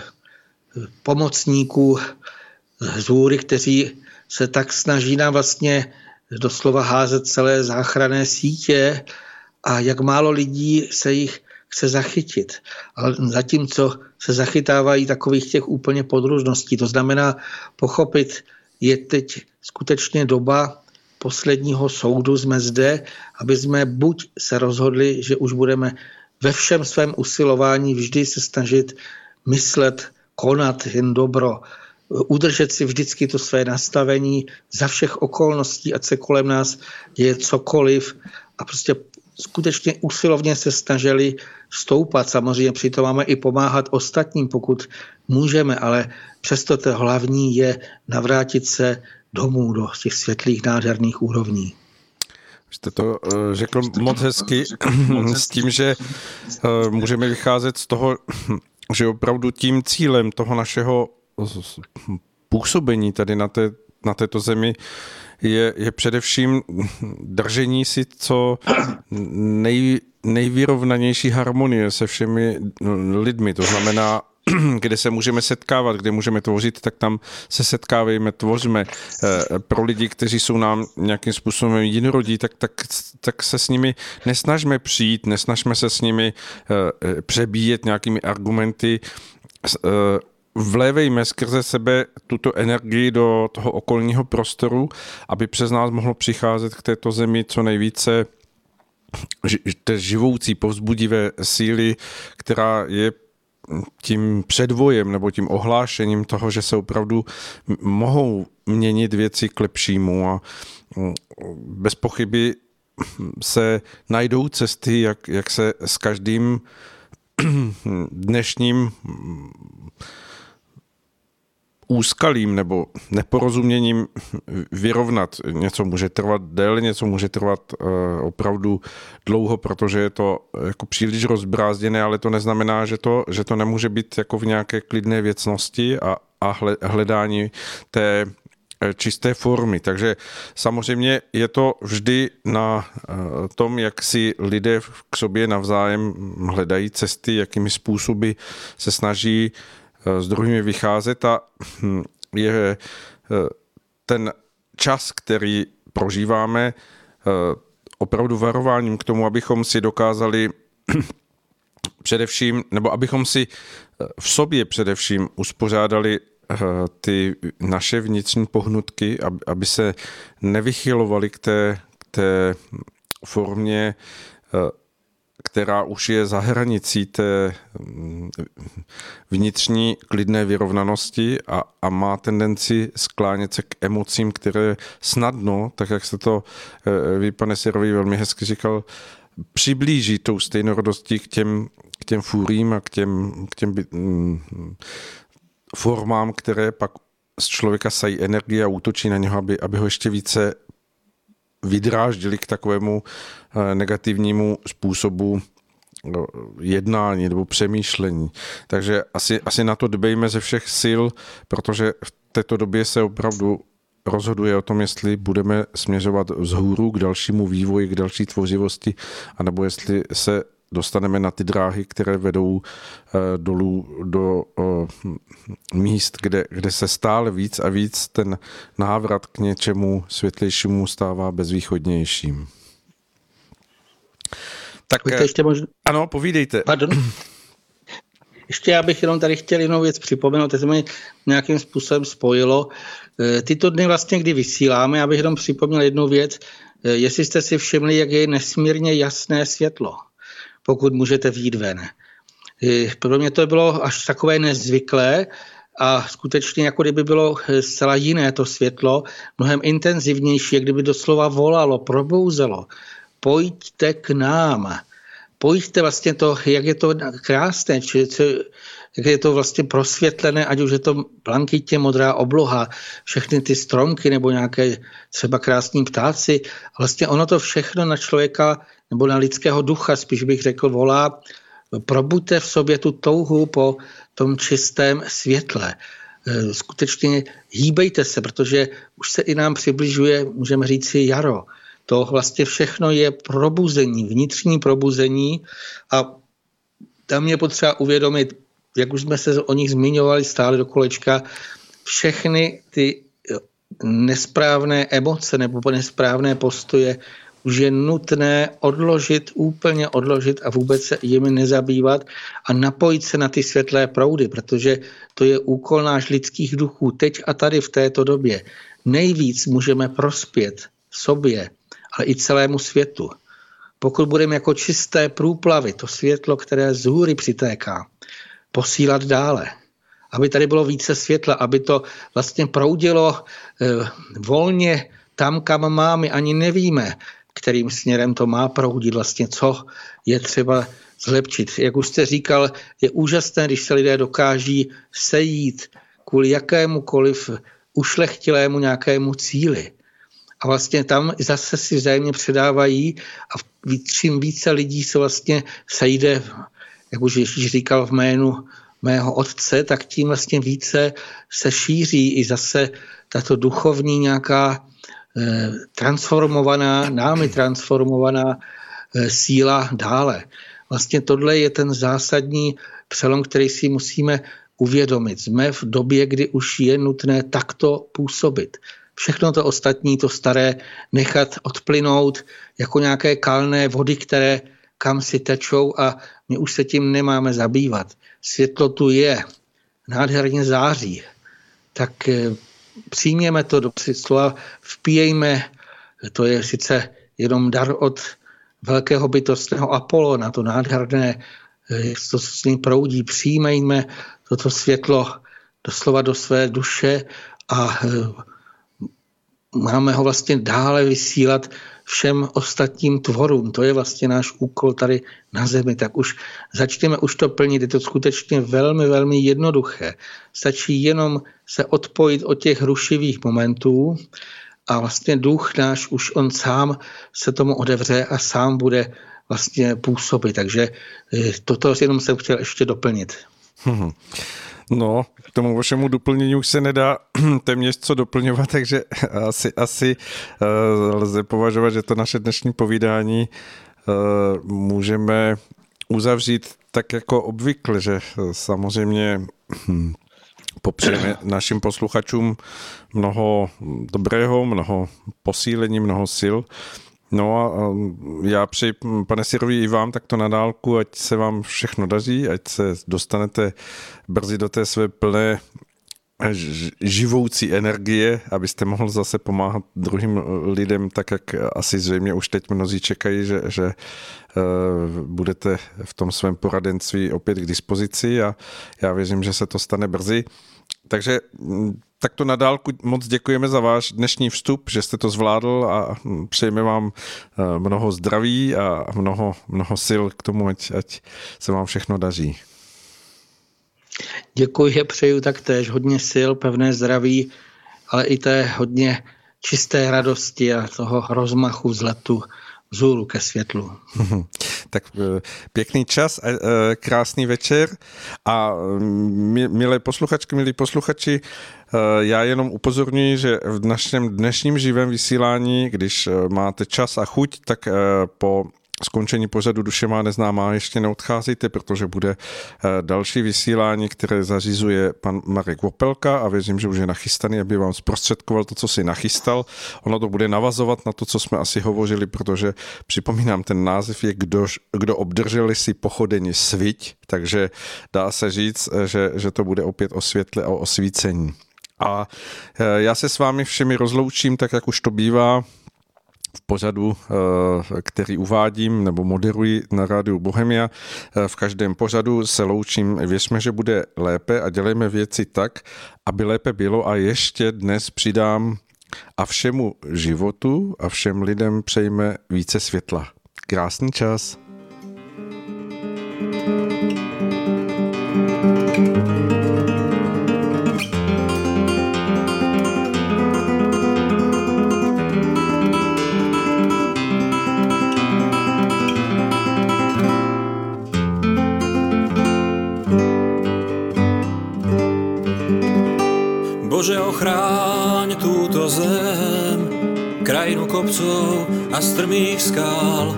pomocníků z hůry, kteří se tak snaží nám vlastně doslova házet celé záchranné sítě a jak málo lidí se jich chce zachytit. Ale zatímco se zachytávají takových těch úplně podružností, to znamená pochopit, je teď skutečně doba posledního soudu jsme zde, aby jsme buď se rozhodli, že už budeme ve všem svém usilování vždy se snažit myslet, konat jen dobro, udržet si vždycky to své nastavení za všech okolností, ať se kolem nás děje cokoliv a prostě skutečně usilovně se snažili stoupat. Samozřejmě přitom máme i pomáhat ostatním, pokud můžeme, ale přesto to hlavní je navrátit se domů do těch světlých nádherných úrovní. Jste to eh, řekl moc hezky s tím, že eh, můžeme vycházet z toho, že opravdu tím cílem toho našeho působení tady na, té, na této zemi je, je především držení si co nej, nejvyrovnanější harmonie se všemi lidmi. To znamená, kde se můžeme setkávat, kde můžeme tvořit, tak tam se setkávejme, tvořme. Eh, pro lidi, kteří jsou nám nějakým způsobem jinorodí, tak, tak, tak se s nimi nesnažme přijít, nesnažme se s nimi eh, přebíjet nějakými argumenty eh, vlévejme skrze sebe tuto energii do toho okolního prostoru, aby přes nás mohlo přicházet k této zemi co nejvíce živoucí, povzbudivé síly, která je tím předvojem nebo tím ohlášením toho, že se opravdu mohou měnit věci k lepšímu a bez pochyby se najdou cesty, jak, jak se s každým dnešním úskalím nebo neporozuměním vyrovnat. Něco může trvat déle, něco může trvat uh, opravdu dlouho, protože je to jako příliš rozbrázděné, ale to neznamená, že to, že to nemůže být jako v nějaké klidné věcnosti a, a hledání té eh, čisté formy. Takže samozřejmě je to vždy na eh, tom, jak si lidé k sobě navzájem hledají cesty, jakými způsoby se snaží Eh, s druhými vycházet a hm, je eh, ten čas, který prožíváme, eh, opravdu varováním k tomu, abychom si dokázali především, nebo abychom si v sobě především uspořádali ty naše vnitřní pohnutky, aby se nevychylovali k té, k té formě která už je za hranicí té mm, vnitřní klidné vyrovnanosti a, a má tendenci sklánět se k emocím, které snadno, tak jak se to eh, vy, pane Serovi, velmi hezky říkal, přiblíží tou stejnorodostí k těm, k těm furím a k těm, k těm mm, formám, které pak z člověka sají energie a útočí na něho, aby, aby ho ještě více vydráždili k takovému negativnímu způsobu no, jednání nebo přemýšlení. Takže asi, asi na to dbejme ze všech sil, protože v této době se opravdu rozhoduje o tom, jestli budeme směřovat vzhůru k dalšímu vývoji, k další tvořivosti, anebo jestli se dostaneme na ty dráhy, které vedou eh, dolů do eh, míst, kde, kde se stále víc a víc ten návrat k něčemu světlejšímu stává bezvýchodnějším. Tak ještě možná... Ano, povídejte. Pardon. Ještě já bych jenom tady chtěl jinou věc připomenout, to se mi nějakým způsobem spojilo. Eh, tyto dny vlastně, kdy vysíláme, já bych jenom připomněl jednu věc. Jestli jste si všimli, jak je nesmírně jasné světlo pokud můžete výjít ven. Pro mě to bylo až takové nezvyklé a skutečně jako kdyby bylo zcela jiné to světlo, mnohem intenzivnější, jak kdyby doslova volalo, probouzelo. Pojďte k nám. Pojďte vlastně to, jak je to krásné, či, či, jak je to vlastně prosvětlené, ať už je to blankitě modrá obloha, všechny ty stromky nebo nějaké třeba krásní ptáci. Vlastně ono to všechno na člověka nebo na lidského ducha, spíš bych řekl, volá, probuďte v sobě tu touhu po tom čistém světle. E, skutečně hýbejte se, protože už se i nám přibližuje, můžeme říct si, jaro. To vlastně všechno je probuzení, vnitřní probuzení a tam je potřeba uvědomit, jak už jsme se o nich zmiňovali stále do kolečka, všechny ty nesprávné emoce nebo nesprávné postoje už je nutné odložit, úplně odložit a vůbec se jimi nezabývat a napojit se na ty světlé proudy, protože to je úkol náš lidských duchů teď a tady v této době. Nejvíc můžeme prospět sobě, ale i celému světu. Pokud budeme jako čisté průplavy, to světlo, které z hůry přitéká, posílat dále, aby tady bylo více světla, aby to vlastně proudilo eh, volně tam, kam máme, ani nevíme, kterým směrem to má proudit, vlastně co je třeba zlepšit. Jak už jste říkal, je úžasné, když se lidé dokáží sejít kvůli jakémukoliv ušlechtilému nějakému cíli. A vlastně tam zase si vzájemně předávají a čím více lidí se vlastně sejde, jak už Ježíš říkal v jménu mého otce, tak tím vlastně více se šíří i zase tato duchovní nějaká Eh, transformovaná, námi transformovaná eh, síla dále. Vlastně tohle je ten zásadní přelom, který si musíme uvědomit. Jsme v době, kdy už je nutné takto působit. Všechno to ostatní, to staré, nechat odplynout jako nějaké kalné vody, které kam si tečou a my už se tím nemáme zabývat. Světlo tu je, nádherně září. Tak eh, přijměme to do slova, vpíjejme, to je sice jenom dar od velkého bytostného Apolona, to nádherné, to s ním proudí, přijímejme toto světlo doslova do své duše a máme ho vlastně dále vysílat všem ostatním tvorům. To je vlastně náš úkol tady na zemi. Tak už začněme už to plnit. Je to skutečně velmi, velmi jednoduché. Stačí jenom se odpojit od těch rušivých momentů a vlastně duch náš už on sám se tomu odevře a sám bude vlastně působit. Takže eh, toto jenom jsem chtěl ještě doplnit. Hmm. No, k tomu vašemu doplnění už se nedá téměř co doplňovat, takže asi, asi uh, lze považovat, že to naše dnešní povídání uh, můžeme uzavřít tak jako obvykle, že samozřejmě hm, popřejeme našim posluchačům mnoho dobrého, mnoho posílení, mnoho sil. No a já přeji, pane Sirovi, i vám takto na dálku, ať se vám všechno daří, ať se dostanete brzy do té své plné živoucí energie, abyste mohl zase pomáhat druhým lidem, tak jak asi zřejmě už teď mnozí čekají, že, že eh, budete v tom svém poradenství opět k dispozici a já věřím, že se to stane brzy. Takže tak to na dálku moc děkujeme za váš dnešní vstup, že jste to zvládl a přejeme vám eh, mnoho zdraví a mnoho, mnoho sil k tomu, ať, ať se vám všechno daří. Děkuji, přeju taktéž hodně sil, pevné zdraví, ale i té hodně čisté radosti a toho rozmachu vzletu vzhůru ke světlu. tak eh, pěkný čas eh, krásný večer a mm, milé posluchačky, milí posluchači, eh, já jenom upozorňuji, že v našem dnešním živém vysílání, když máte čas a chuť, tak po skončení pořadu Duše má neznámá ještě neodcházejte, protože bude eh, další vysílání, které zařizuje pan Marek Vopelka a věřím, že už je nachystaný, aby vám zprostředkoval to, co si nachystal. Ono to bude navazovat na to, co jsme asi hovořili, protože připomínám, ten název je Kdo, kdo obdrželi si pochodení sviť, takže dá se říct, eh, že, že to bude opět o světle a o osvícení. A eh, já se s vámi všemi rozloučím, tak jak už to bývá, pořadu, eh, který uvádím nebo moderuji na rádiu Bohemia. Eh, v každém pořadu se loučím, věřme, že bude lépe a dělejme věci tak, aby lépe bylo a ještě dnes přidám a všemu životu a všem lidem přejme více světla. Krásný čas. Bože ochráň túto zem, krajinu kopcov a strmých skál.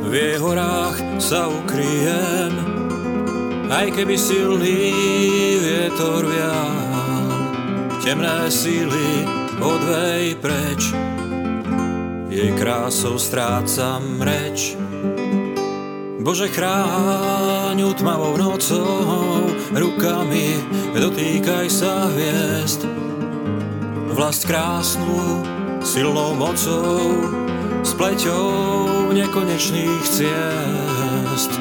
V jej horách sa ukryjem, aj keby silný vietor vial. Temné síly odvej preč, jej krásou strácam reč. Bože chráň tmavou nocou, rukami dotýkaj sa hviezd. Vlast krásnu, silnou mocou, s pleťou nekonečných ciest.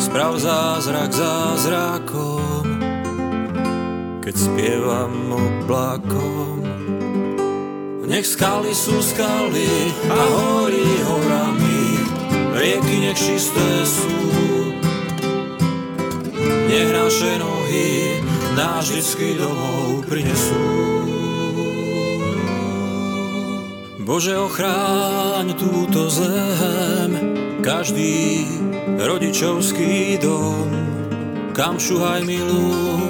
Sprav zázrak zázrakom, keď spievam oblakom. Nech skaly sú skaly a hory horami, rieky nech čisté sú. Nech naše nohy náš vždycky domov prinesú. Bože, ochráň túto zem, každý rodičovský dom, kam šuhaj milú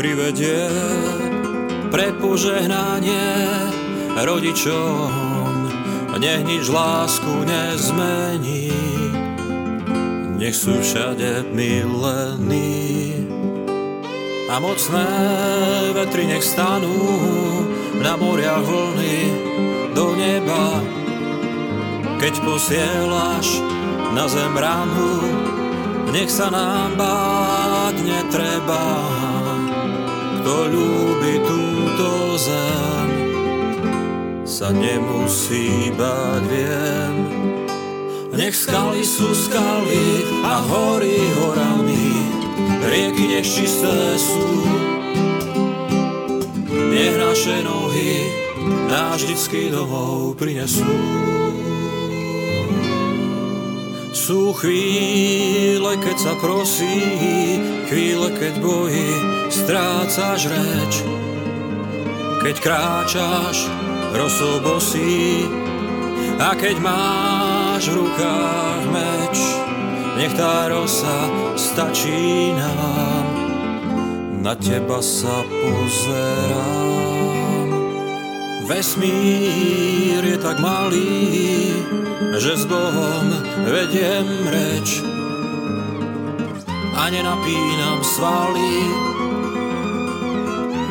privedie pre požehnanie rodičom nech nič lásku nezmení, nech sú všade milení. A mocné vetry nech stanú na moriach vlny do neba. Keď posielaš na zem ranu, nech sa nám báť netreba. Kto ľúbi túto zem, sa nemusí báť, viem. Nech skaly sú skaly a hory horami, rieky nech čisté sú. Nech naše nohy náš vždycky domov prinesú. Sú chvíle, keď sa prosí, chvíle, keď bojí, strácaš reč. Keď kráčaš, rosobosí, a keď máš v rukách meč, nech tá rosa stačí nám, na teba sa pozerám. Vesmír je tak malý, že s Bohom vediem reč a nenapínam svaly,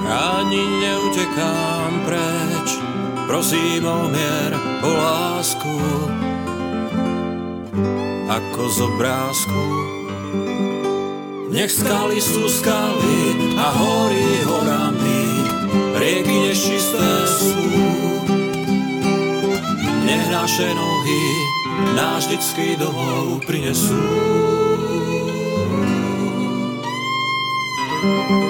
ani neutekám preč. Prosím o mier, o lásku, ako z obrázku. Nech skaly sú skaly a hory horami, rieky nečisté sú. Nech naše nohy náš vždycky domov prinesú. thank you